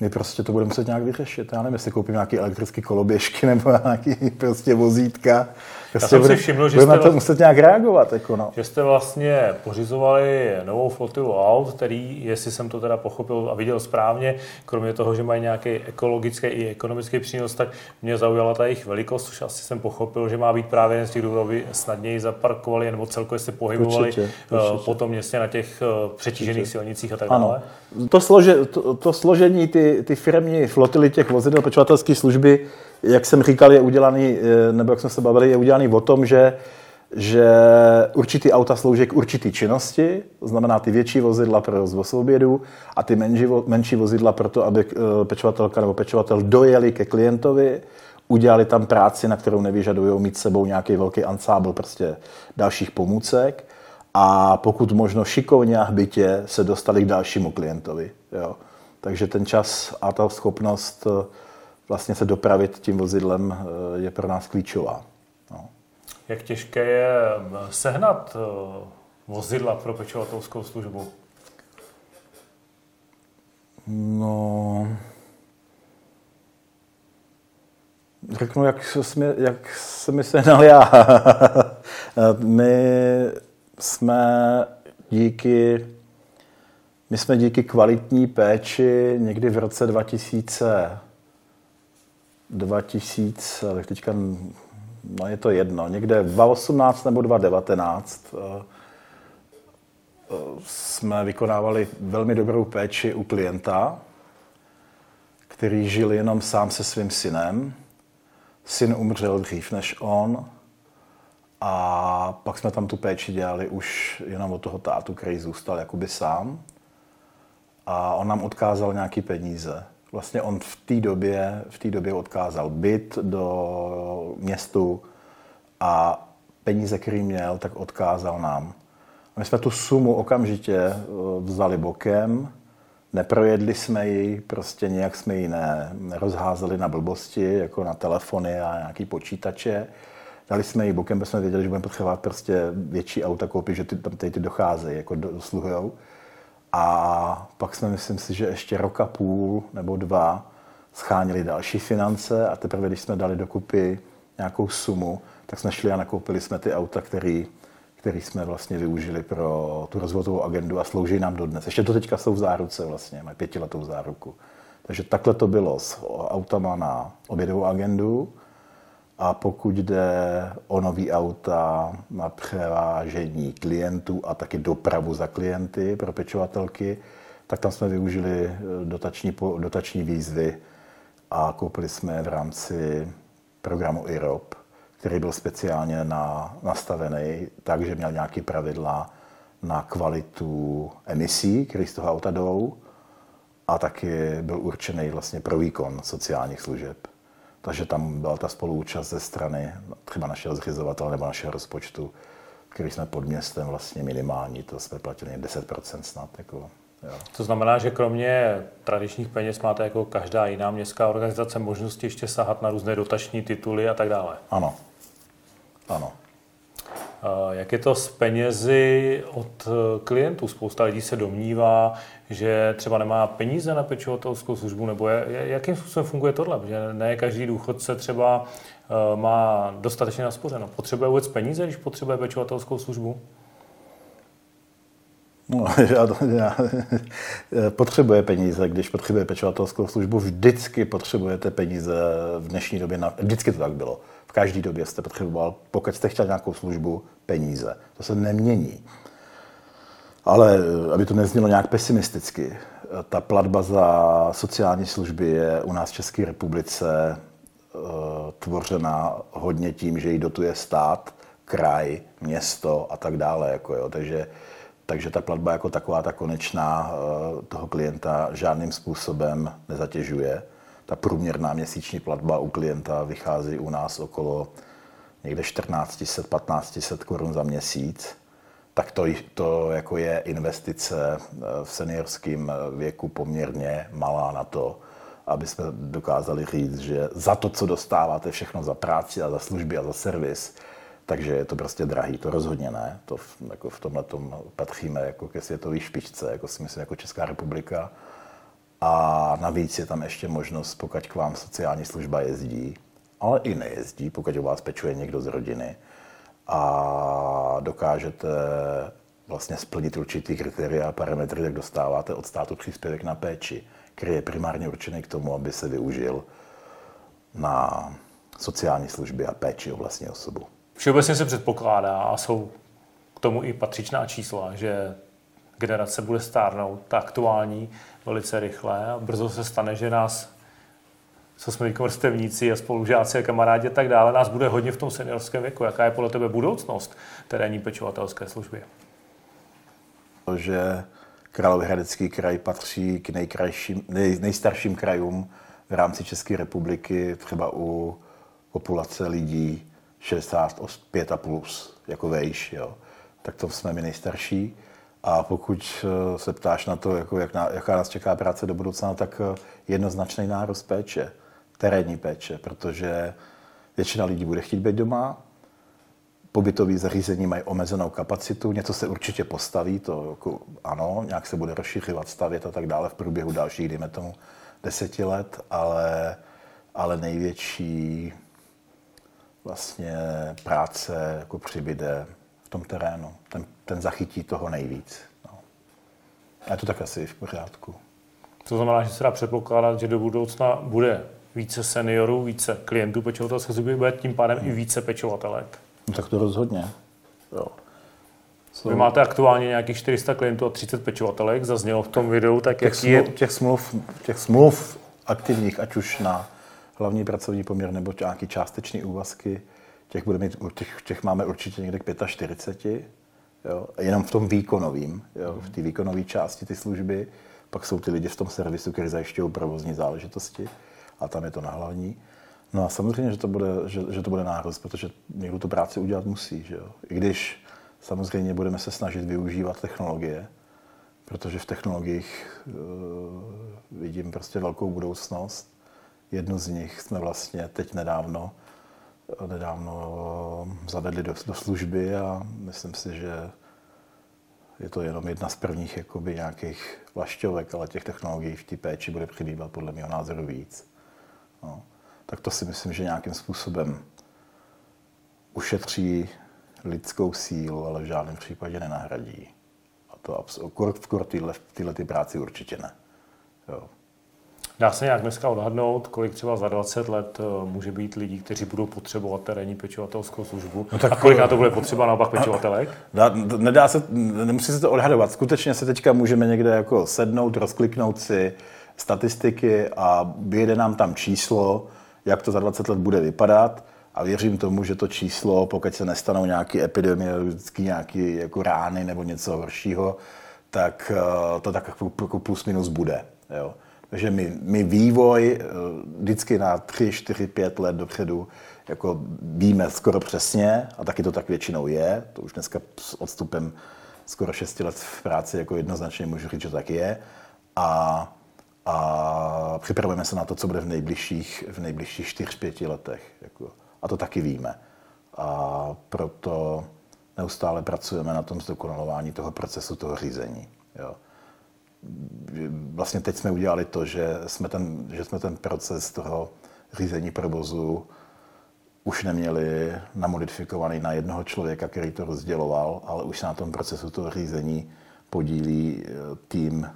my prostě to budeme muset nějak vyřešit. Já nevím, jestli koupím nějaké elektrické koloběžky nebo nějaké prostě vozítka, Já jsem si všiml, že jste, to muset nějak reagovat. Jako no. že jste vlastně pořizovali novou flotilu aut, který, jestli jsem to teda pochopil a viděl správně, kromě toho, že mají nějaký ekologický i ekonomický přínos, tak mě zaujala ta jejich velikost, což asi jsem pochopil, že má být právě z těch důvodů, aby snadněji zaparkovali nebo celkově se pohybovali určitě, eh, určitě. potom městě na těch eh, přetížených silnicích a tak dále. Ano. To, slože, to, to složení, ty, ty firmní flotily těch vozidel pečovatelské služby, jak jsem říkal, je udělaný, eh, nebo jak jsme se bavili, je udělaný o tom, že že určitý auta slouží k určitý činnosti, to znamená ty větší vozidla pro rozvoz obědu a ty menší, menší vozidla pro to, aby eh, pečovatelka nebo pečovatel dojeli ke klientovi, udělali tam práci, na kterou nevyžadují mít sebou nějaký velký ansábl prostě dalších pomůcek a pokud možno šikovně a hbitě se dostali k dalšímu klientovi. Jo. Takže ten čas a ta schopnost eh, vlastně se dopravit tím vozidlem eh, je pro nás klíčová. No. Jak těžké je eh, sehnat vozidla pro pečovatelskou službu? No, řeknu, jak, jsme, jak se mi sehnal já. [LAUGHS] My jsme díky my jsme díky kvalitní péči někdy v roce 2000, 2000 tak teďka, no je to jedno, někde 2018 nebo 2019 eh, eh, jsme vykonávali velmi dobrou péči u klienta, který žil jenom sám se svým synem. Syn umřel dřív než on a pak jsme tam tu péči dělali už jenom od toho tátu, který zůstal jakoby sám a on nám odkázal nějaký peníze. Vlastně on v té době, v té době odkázal byt do městu a peníze, který měl, tak odkázal nám. A my jsme tu sumu okamžitě eh, vzali bokem, neprojedli jsme ji, prostě nějak jsme ji ne, nerozházeli na blbosti, jako na telefony a nějaký počítače. Dali jsme ji bokem, protože jsme věděli, že budeme potřebovat prostě větší auta koupit, že ty, ty, ty docházejí, jako dosluhujou. A pak jsme, myslím si, že ještě roka půl nebo dva schánili další finance a teprve, když jsme dali dokupy nějakou sumu, tak jsme šli a nakoupili jsme ty auta, který, který jsme vlastně využili pro tu rozvodovou agendu a slouží nám dodnes. Ještě to teďka jsou v záruce vlastně, mají pětiletou záruku. Takže takhle to bylo s autama na obědovou agendu a pokud jde o nový auta na převážení klientů a taky dopravu za klienty pro pečovatelky, tak tam jsme využili eh, dotační, dotační výzvy a koupili jsme v rámci programu IROP, který byl speciálně na, nastavený tak, že měl nějaké pravidla na kvalitu emisí, které z toho auta jdou, a taky byl určený vlastně pro výkon sociálních služeb. Takže tam byla ta spoluúčast ze strany třeba našeho zřizovatele nebo našeho rozpočtu, který jsme pod městem vlastně minimální, to jsme platili 10% snad. Jako, jo. To znamená, že kromě tradičních peněz máte jako každá jiná městská organizace možnosti ještě sahat na různé dotační tituly a tak dále. Ano. Ano. Jak je to s penězi od klientů? Spousta lidí se domnívá, že třeba nemá peníze na pečovatelskou službu, nebo jakým způsobem funguje tohle? Protože ne každý důchodce třeba uh, má dostatečně naspořeno. Potřebuje vůbec peníze, když potřebuje pečovatelskou službu? No, [LAUGHS] já, já, potřebuje peníze, když potřebuje pečovatelskou službu, vždycky potřebujete peníze v dnešní době, na, vždycky to tak bylo. V každé době jste potřeboval, pokud jste chtěl nějakou službu, peníze. To se nemění. Ale eh, aby to neznělo nějak pesimisticky, eh, ta platba za sociální služby je u nás v České republice uh, tvořena hodně tím, že ji dotuje stát, kraj, město a tak dále. Jako jo. Takže, takže ta platba jako taková, ta konečná toho klienta žádným způsobem nezatěžuje. Ta průměrná měsíční platba u klienta vychází u nás okolo někde 1400-1500 korun za měsíc tak to, to jako je investice eh, v seniorském eh, věku poměrně malá na to, aby jsme dokázali říct, že za to, co dostáváte všechno za práci a za služby a za servis, takže je to prostě drahý, to rozhodně ne. To v, jako v tomhle patříme jako ke světové špičce, jako si myslím, jako Česká republika. A navíc je tam ještě možnost, pokud k vám sociální služba jezdí, ale i nejezdí, pokud u vás pečuje někdo z rodiny a dokážete vlastně splnit určitý kritéria a parametry, tak dostáváte od státu příspěvek na péči, který je primárně určený k tomu, aby se využil na sociální služby a péči o vlastní osobu. Všeobecně se předpokládá a jsou k tomu i patřičná čísla, že generace bude stárnout, ta aktuální, velice rychle a brzo se stane, že nás, co jsme teď vrstevníci a spolužáci a kamarádi a tak dále, nás bude hodně v tom seniorském věku. Jaká je podle tebe budoucnost terénní pečovatelské služby? Že Královéhradecký kraj patří k nejkrajším, nej, nejstarším krajům v rámci České republiky, třeba u populace lidí 65 a plus, jako vejš, jo. tak to jsme my nejstarší. A pokud eh, se ptáš na to, jako jak na, jaká nás čeká práce do budoucna, tak eh, jednoznačný nárost péče, terénní péče, protože většina lidí bude chtít být doma, pobytové zařízení mají omezenou kapacitu, něco se určitě postaví, to jako, ano, nějak se bude rozšiřovat, stavět a tak dále v průběhu dalších, dejme tomu, deseti let, ale, ale největší vlastně práce jako přibyde v tom terénu. Ten, ten zachytí toho nejvíc. No. A je to tak asi v pořádku. To znamená, že se dá předpokládat, že do budoucna bude více seniorů, více klientů pečovatelské služby, bude tím pádem hmm. i více pečovatelek. No, tak to rozhodně. Jo. So, Vy máte aktuálně nějakých 400 klientů a 30 pečovatelek, zaznělo v tom videu, tak těch jaký smluv, je... Těch smluv, těch smluv aktivních, ať už na hlavní pracovní poměr nebo nějaký částečný úvazky, těch, bude mít, těch, těch máme určitě někde k 45, jo, jenom v tom výkonovým, v té výkonové části ty služby, pak jsou ty lidi v tom servisu, kteří zajišťují provozní záležitosti a tam je to na hlavní. No a samozřejmě, že to bude, že, že to bude nárůst, protože někdo tu práci udělat musí. Že jo? I když samozřejmě budeme se snažit využívat technologie, protože v technologiích uh, vidím prostě velkou budoucnost. Jednu z nich jsme vlastně teď nedávno, nedávno zavedli do, do služby a myslím si, že je to jenom jedna z prvních jakoby, nějakých vlašťovek, ale těch technologií v té péči bude přibývat podle mého názoru víc. No tak to si myslím, že nějakým způsobem ušetří lidskou sílu, ale v žádném případě nenahradí. A to v kor tyhle, tyhle ty práci určitě ne. Jo. Dá se nějak dneska odhadnout, kolik třeba za 20 let eh, může být lidí, kteří budou potřebovat terénní pečovatelskou službu no tak, a kolik na to bude potřeba naopak pečovatelek? Dá, nedá se, nemusí se to odhadovat. Skutečně se teďka můžeme někde jako sednout, rozkliknout si statistiky a vyjede nám tam číslo, jak to za 20 let bude vypadat a věřím tomu, že to číslo, pokud se nestanou nějaké epidemiologické nějaké jako rány nebo něco horšího, tak eh, to tak jako, jako plus minus bude. Jo. Takže my, my vývoj eh, vždycky na 3, 4, 5 let dopředu jako víme skoro přesně a taky to tak většinou je. To už dneska s odstupem skoro 6 let v práci jako jednoznačně můžu říct, že tak je. A a připravujeme se na to, co bude v nejbližších, v nejbližších 4-5 letech. Jako. A to taky víme. A proto neustále pracujeme na tom zdokonalování toho procesu, toho řízení. Jo. Vlastně teď jsme udělali to, že jsme ten, že jsme ten proces toho řízení provozu už neměli namodifikovaný na jednoho člověka, který to rozděloval, ale už se na tom procesu toho řízení podílí eh, tým,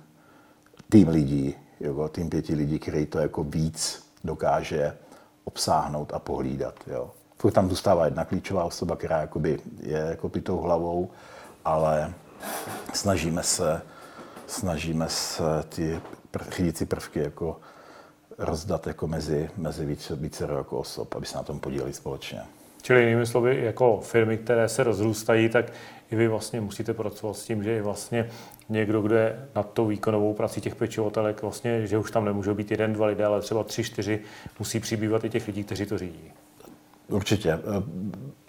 tým lidí, jako tým pěti lidí, který to jako víc dokáže obsáhnout a pohlídat. Jo. Furt tam zůstává jedna klíčová osoba, která jakoby je jako tou hlavou, ale snažíme se, snažíme se ty řídící prvky jako rozdat jako mezi, mezi více, více jako osob, aby se na tom podíleli společně. Čili jinými slovy, jako firmy, které se rozrůstají, tak i vy vlastně musíte pracovat s tím, že i vlastně někdo, kdo je nad tou výkonovou prací těch pečovatelek, vlastně, že už tam nemůžou být jeden, dva lidé, ale třeba tři, čtyři, musí přibývat i těch lidí, kteří to řídí. Určitě.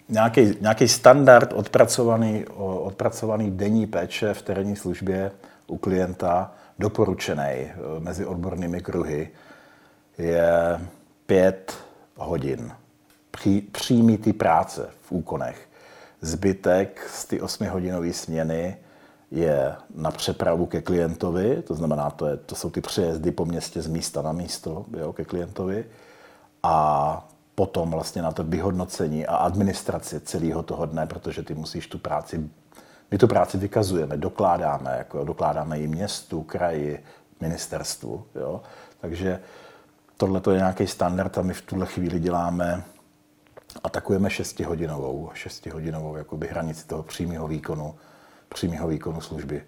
Nějaký, nějaký standard odpracovaný, odpracovaný denní péče v terénní službě u klienta doporučený eh, mezi odbornými kruhy je pět hodin přímý ty práce v úkonech. Zbytek z ty osmihodinové směny je na přepravu ke klientovi, to znamená, to, je, to jsou ty přejezdy po městě z místa na místo jo, ke klientovi. A potom vlastně na to vyhodnocení a administraci celého toho dne, protože ty musíš tu práci, my tu práci vykazujeme, dokládáme, jako dokládáme i městu, kraji, ministerstvu. Jo? Takže tohle je nějaký standard a my v tuhle chvíli děláme atakujeme 6-hodinovou, 6-hodinovou jakoby hranici toho přímého výkonu, přímého výkonu služby.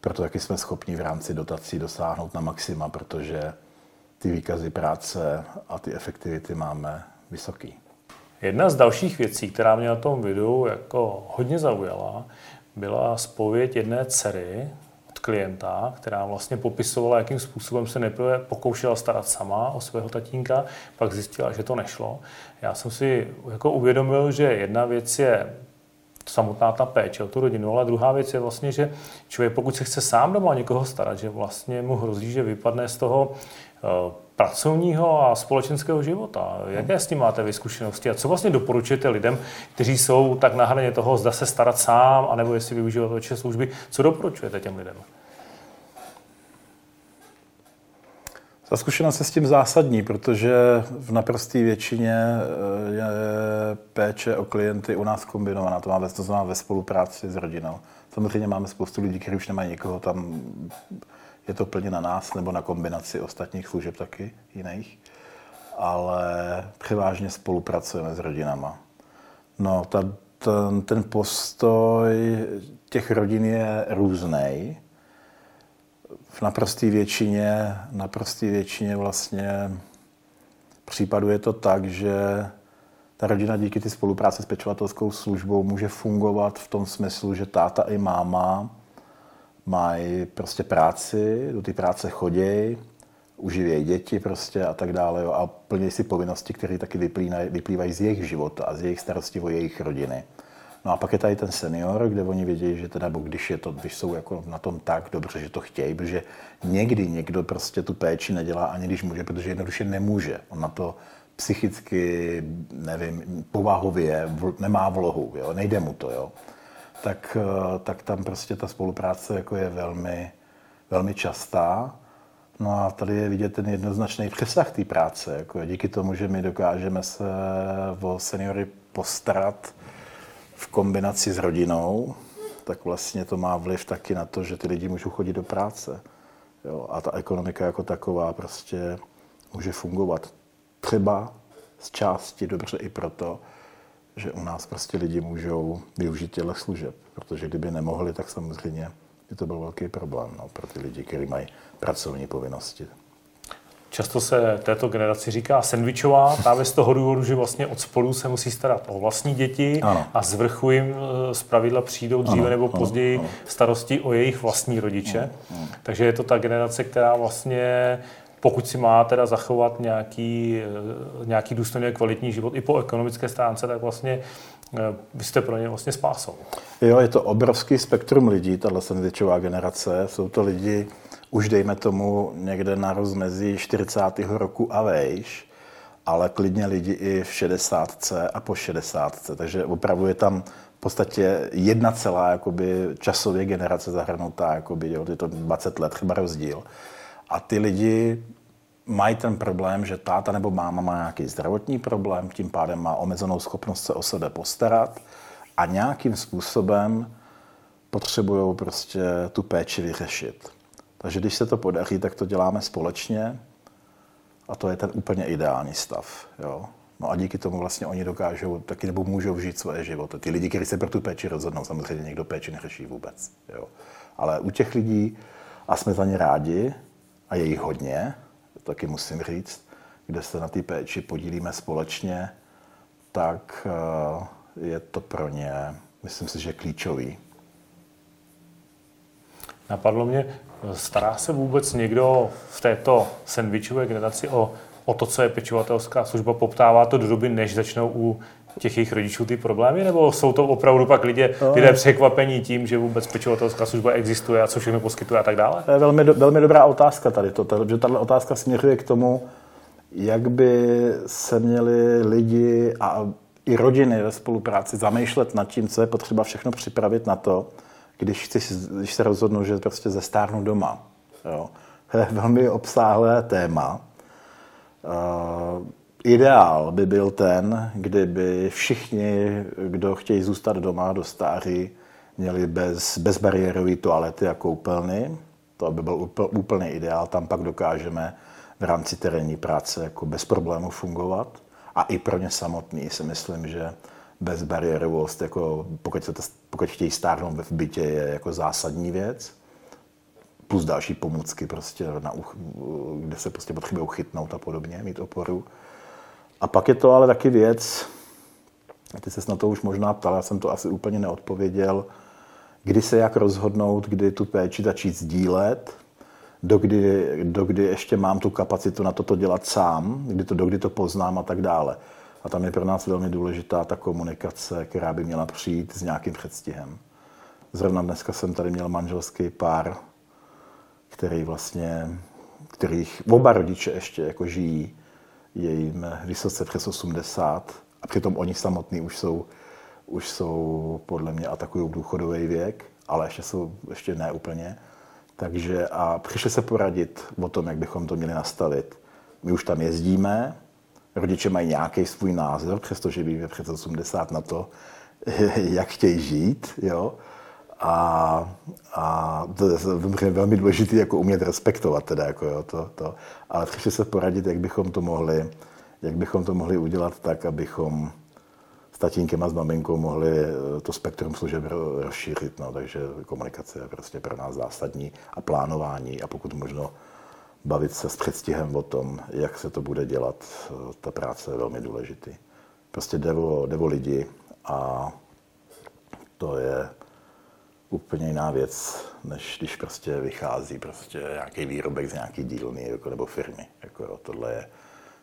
Proto taky jsme schopni v rámci dotací dosáhnout na maxima, protože ty výkazy práce a ty efektivity máme vysoký. Jedna z dalších věcí, která mě na tom videu jako hodně zaujala, byla spověď jedné dcery od klienta, která vlastně popisovala, jakým způsobem se nejprve pokoušela starat sama o svého tatínka, pak zjistila, že to nešlo. Já jsem si jako uvědomil, že jedna věc je samotná ta péče o tu rodinu, ale druhá věc je vlastně, že člověk, pokud se chce sám doma někoho starat, že vlastně mu hrozí, že vypadne z toho eh, pracovního a společenského života. Jaké s tím máte vy zkušenosti a co vlastně doporučujete lidem, kteří jsou tak na hraně toho, zda se starat sám, anebo jestli využívat vaše služby, co doporučujete těm lidem? Ta zkušenost je s tím zásadní, protože v naprosté většině eh, je péče o klienty u nás kombinovaná. To máme to znamená ve spolupráci s rodinou. Samozřejmě máme spoustu lidí, kteří už nemají nikoho tam je to plně na nás nebo na kombinaci ostatních služeb taky jiných, ale převážně spolupracujeme s rodinama. No, ta, ten, ten postoj těch rodin je různý. V naprosté většině, naprosté většině vlastně případů je to tak, že ta rodina díky ty spolupráci s pečovatelskou službou může fungovat v tom smyslu, že táta i máma mají prostě práci, do té práce chodí, uživějí děti prostě a tak dále jo, a plní si povinnosti, které taky vyplývají, vyplývají z jejich života a z jejich starosti o jejich rodiny. No a pak je tady ten senior, kde oni vědí, že teda, nebo když, je to, když jsou jako na tom tak dobře, že to chtějí, protože někdy někdo prostě tu péči nedělá ani když může, protože jednoduše nemůže. On na to psychicky, nevím, povahově nemá vlohu, jo, nejde mu to, jo tak, eh, tak tam prostě ta spolupráce jako je velmi, velmi častá. No a tady je vidět ten jednoznačný přesah té práce. Jako díky tomu, že my dokážeme se o seniory postarat v kombinaci s rodinou, tak vlastně to má vliv taky na to, že ty lidi můžou chodit do práce. Jo, a ta ekonomika jako taková prostě může fungovat. Třeba z části dobře i proto, že u nás prostě lidi můžou využít těle služeb, protože kdyby nemohli, tak samozřejmě by to byl velký problém no, pro ty lidi, kteří mají pracovní povinnosti. Často se této generaci říká sandvičová, právě z toho důvodu, že vlastně od spolu se musí starat o vlastní děti ano. a z vrchu jim eh, z pravidla přijdou dříve ano, nebo později ano, ano. starosti o jejich vlastní rodiče. Ano, ano. Takže je to ta generace, která vlastně pokud si má teda zachovat nějaký, eh, nějaký důstojný kvalitní život i po ekonomické stránce, tak vlastně eh, vy jste pro ně vlastně spásou. Jo, je to obrovský spektrum lidí, tahle sandvičová generace. Jsou to lidi, už dejme tomu někde na rozmezí 40. roku a vejš, ale klidně lidi i v 60. a po 60. Takže opravdu je tam v podstatě jedna celá jakoby, časově generace zahrnutá, jakoby, jo, je to 20 let třeba rozdíl. A ty lidi mají ten problém, že táta nebo máma má nějaký zdravotní problém, tím pádem má omezenou schopnost se o sebe postarat a nějakým způsobem potřebují prostě tu péči vyřešit. Takže když se to podaří, tak to děláme společně a to je ten úplně ideální stav. Jo? No a díky tomu vlastně oni dokážou taky nebo můžou žít svoje životy. Ty lidi, kteří se pro tu péči rozhodnou, samozřejmě někdo péči neřeší vůbec. Jo? Ale u těch lidí, a jsme za ně rádi, a je jich hodně, taky musím říct, kde se na té péči podílíme společně, tak eh, je to pro ně, myslím si, že klíčový. Napadlo mě, stará se vůbec někdo v této sandvičové generaci o, o to, co je pečovatelská služba, poptává to do doby, než začnou u těch jejich rodičů ty problémy, nebo jsou to opravdu pak lidé, no. lidé překvapení tím, že vůbec pečovatelská služba existuje a co všechno poskytuje a tak dále? To je velmi, velmi dobrá otázka tady, to, protože tato otázka směřuje k tomu, jak by se měli lidi a i rodiny ve spolupráci zamýšlet nad tím, co je potřeba všechno připravit na to, když, chci, když se rozhodnu, že prostě zestárnu doma. Jo. To je velmi obsáhlé téma. Uh, ideál by byl ten, kdyby všichni, kdo chtějí zůstat doma do stáří, měli bez, bezbariérové toalety a koupelny. To by byl úplný ideál. Tam pak dokážeme v rámci terénní práce jako bez problémů fungovat. A i pro ně samotný si myslím, že bezbariérovost, jako pokud, se to, pokud chtějí stárnout v bytě, je jako zásadní věc. Plus další pomůcky, prostě na, kde se prostě potřebují chytnout a podobně, mít oporu. A pak je to ale taky věc, ty se na to už možná ptal, já jsem to asi úplně neodpověděl, kdy se jak rozhodnout, kdy tu péči začít sdílet, dokdy, dokdy ještě mám tu kapacitu na toto dělat sám, kdy to, dokdy to poznám a tak dále. A tam je pro nás velmi důležitá ta komunikace, která by měla přijít s nějakým předstihem. Zrovna dneska jsem tady měl manželský pár, který vlastně, kterých oba rodiče ještě jako žijí, je jim vysoce přes 80 a přitom oni samotní už jsou, už jsou podle mě atakují důchodový věk, ale ještě jsou ještě ne úplně. Takže a přišli se poradit o tom, jak bychom to měli nastavit. My už tam jezdíme, rodiče mají nějaký svůj názor, přestože víme přes 80 na to, [LAUGHS] jak chtějí žít, jo. A, a to je velmi důležité jako umět respektovat teda, jako jo, to, to. Ale přišli se poradit, jak bychom to mohli, jak bychom to mohli udělat tak, abychom s tatínkem a s maminkou mohli eh, to spektrum služeb rozšířit. No, takže komunikace je prostě pro nás zásadní a plánování a pokud možno bavit se s předstihem o tom, jak se to bude dělat, eh, ta práce je velmi důležitý. Prostě jde o, jde o lidi a to je úplně jiná věc, než když prostě vychází prostě nějaký výrobek z nějaký dílny jako, nebo firmy. Jako, jo, tohle je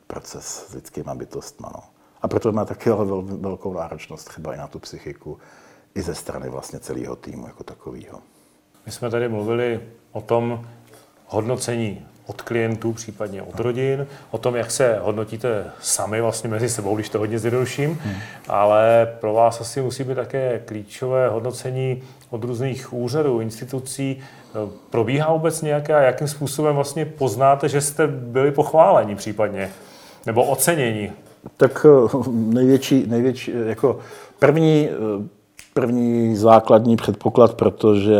proces s lidskýma bytostma. No. A proto má taky ale vel, velkou náročnost třeba i na tu psychiku, i ze strany vlastně celého týmu jako takového. My jsme tady mluvili o tom hodnocení od klientů, případně od rodin, o tom, jak se hodnotíte sami vlastně mezi sebou, když to hodně zjednoduším, hmm. ale pro vás asi musí být také klíčové hodnocení od různých úřadů, institucí. Probíhá vůbec nějaké a jakým způsobem vlastně poznáte, že jste byli pochváleni případně, nebo oceněni? Tak eh, největší, největší jako první, eh, první základní předpoklad, protože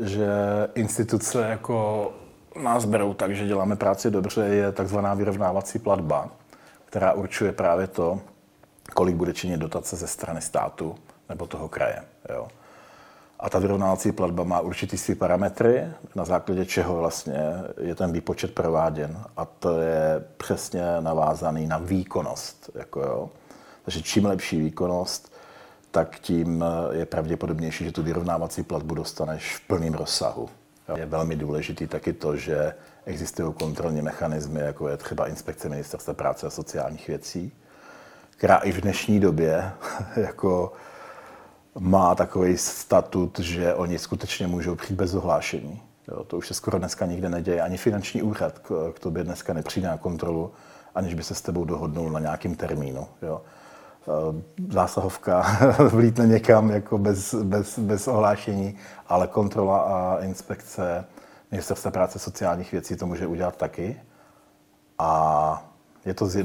že instituce jako nás berou tak, že děláme práci dobře, je takzvaná vyrovnávací platba, která určuje právě to, kolik bude činit dotace ze strany státu nebo toho kraje. Jo. A ta vyrovnávací platba má určitý svý parametry, na základě čeho vlastně je ten výpočet prováděn. A to je přesně navázaný na výkonnost. Jako jo. Takže čím lepší výkonnost, tak tím je pravděpodobnější, že tu vyrovnávací platbu dostaneš v plném rozsahu. Je velmi důležitý taky to, že existují kontrolní mechanismy, jako je třeba inspekce Ministerstva práce a sociálních věcí, která i v dnešní době [LAUGHS] jako má takový statut, že oni skutečně můžou přijít bez ohlášení. Jo, to už se skoro dneska nikde neděje. Ani finanční úřad k, k tobě dneska nepřijde na kontrolu, aniž by se s tebou dohodnul na nějakým termínu. Jo. Eh, zásahovka [LAUGHS] vlítne někam jako bez, bez, bez ohlášení, ale kontrola a inspekce Ministerstva práce sociálních věcí to může udělat taky. A je to z,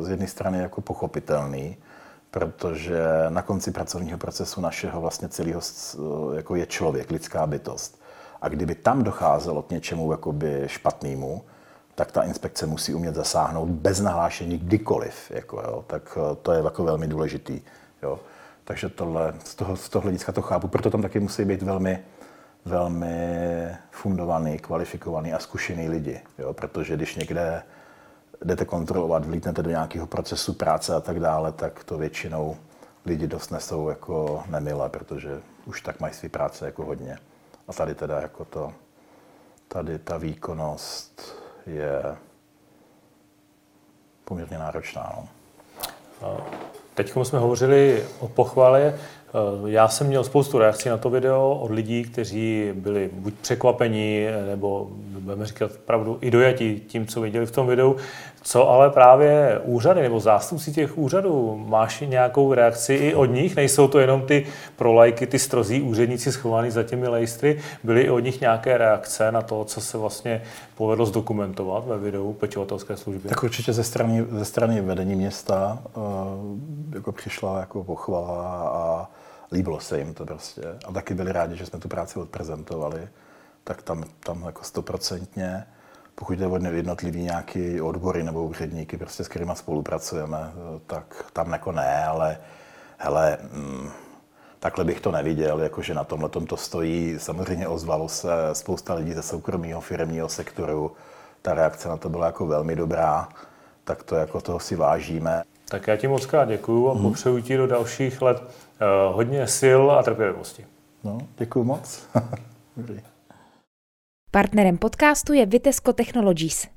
z jedné strany jako pochopitelný, protože na konci pracovního procesu našeho vlastně celého jako je člověk, lidská bytost. A kdyby tam docházelo k něčemu jakoby špatnému, tak ta inspekce musí umět zasáhnout bez nahlášení kdykoliv. Jako, jo. Tak eh, to je jako velmi důležitý. Jo. Takže tohle, z, toho, z toho hlediska to chápu. Proto tam taky musí být velmi, velmi fundovaný, kvalifikovaný a zkušený lidi. Jo. Protože když někde jdete kontrolovat, vlítnete do nějakého procesu práce a tak dále, tak to většinou lidi dost nesou jako nemilé, protože už tak mají své práce jako hodně. A tady teda jako to, tady ta výkonnost, je poměrně náročná. No. Teď jsme hovořili o pochvale. Já jsem měl spoustu reakcí na to video od lidí, kteří byli buď překvapení, nebo budeme říkat pravdu, i dojatí tím, co viděli v tom videu. Co ale právě úřady nebo zástupci těch úřadů, máš nějakou reakci i od nich? Nejsou to jenom ty prolajky, ty strozí úředníci schovaní za těmi lejstry? Byly i od nich nějaké reakce na to, co se vlastně povedlo zdokumentovat ve videu pečovatelské služby? Tak určitě ze strany, ze strany vedení města uh, jako přišla jako pochvala a líbilo se jim to prostě. A taky byli rádi, že jsme tu práci odprezentovali. Tak tam, tam jako stoprocentně, pokud jde o jednotlivý nějaký odbory nebo úředníky, prostě s kterými spolupracujeme, tak tam jako ne, ale hele, mm, takhle bych to neviděl, jakože na tomhle to stojí. Samozřejmě ozvalo se spousta lidí ze soukromého firmního sektoru. Ta reakce na to byla jako velmi dobrá, tak to jako toho si vážíme. Tak já ti moc krát děkuju a popřeju ti do dalších let uh, hodně sil a trpělivosti. No, děkuju moc. [LAUGHS] Partnerem podcastu je Vitesco Technologies.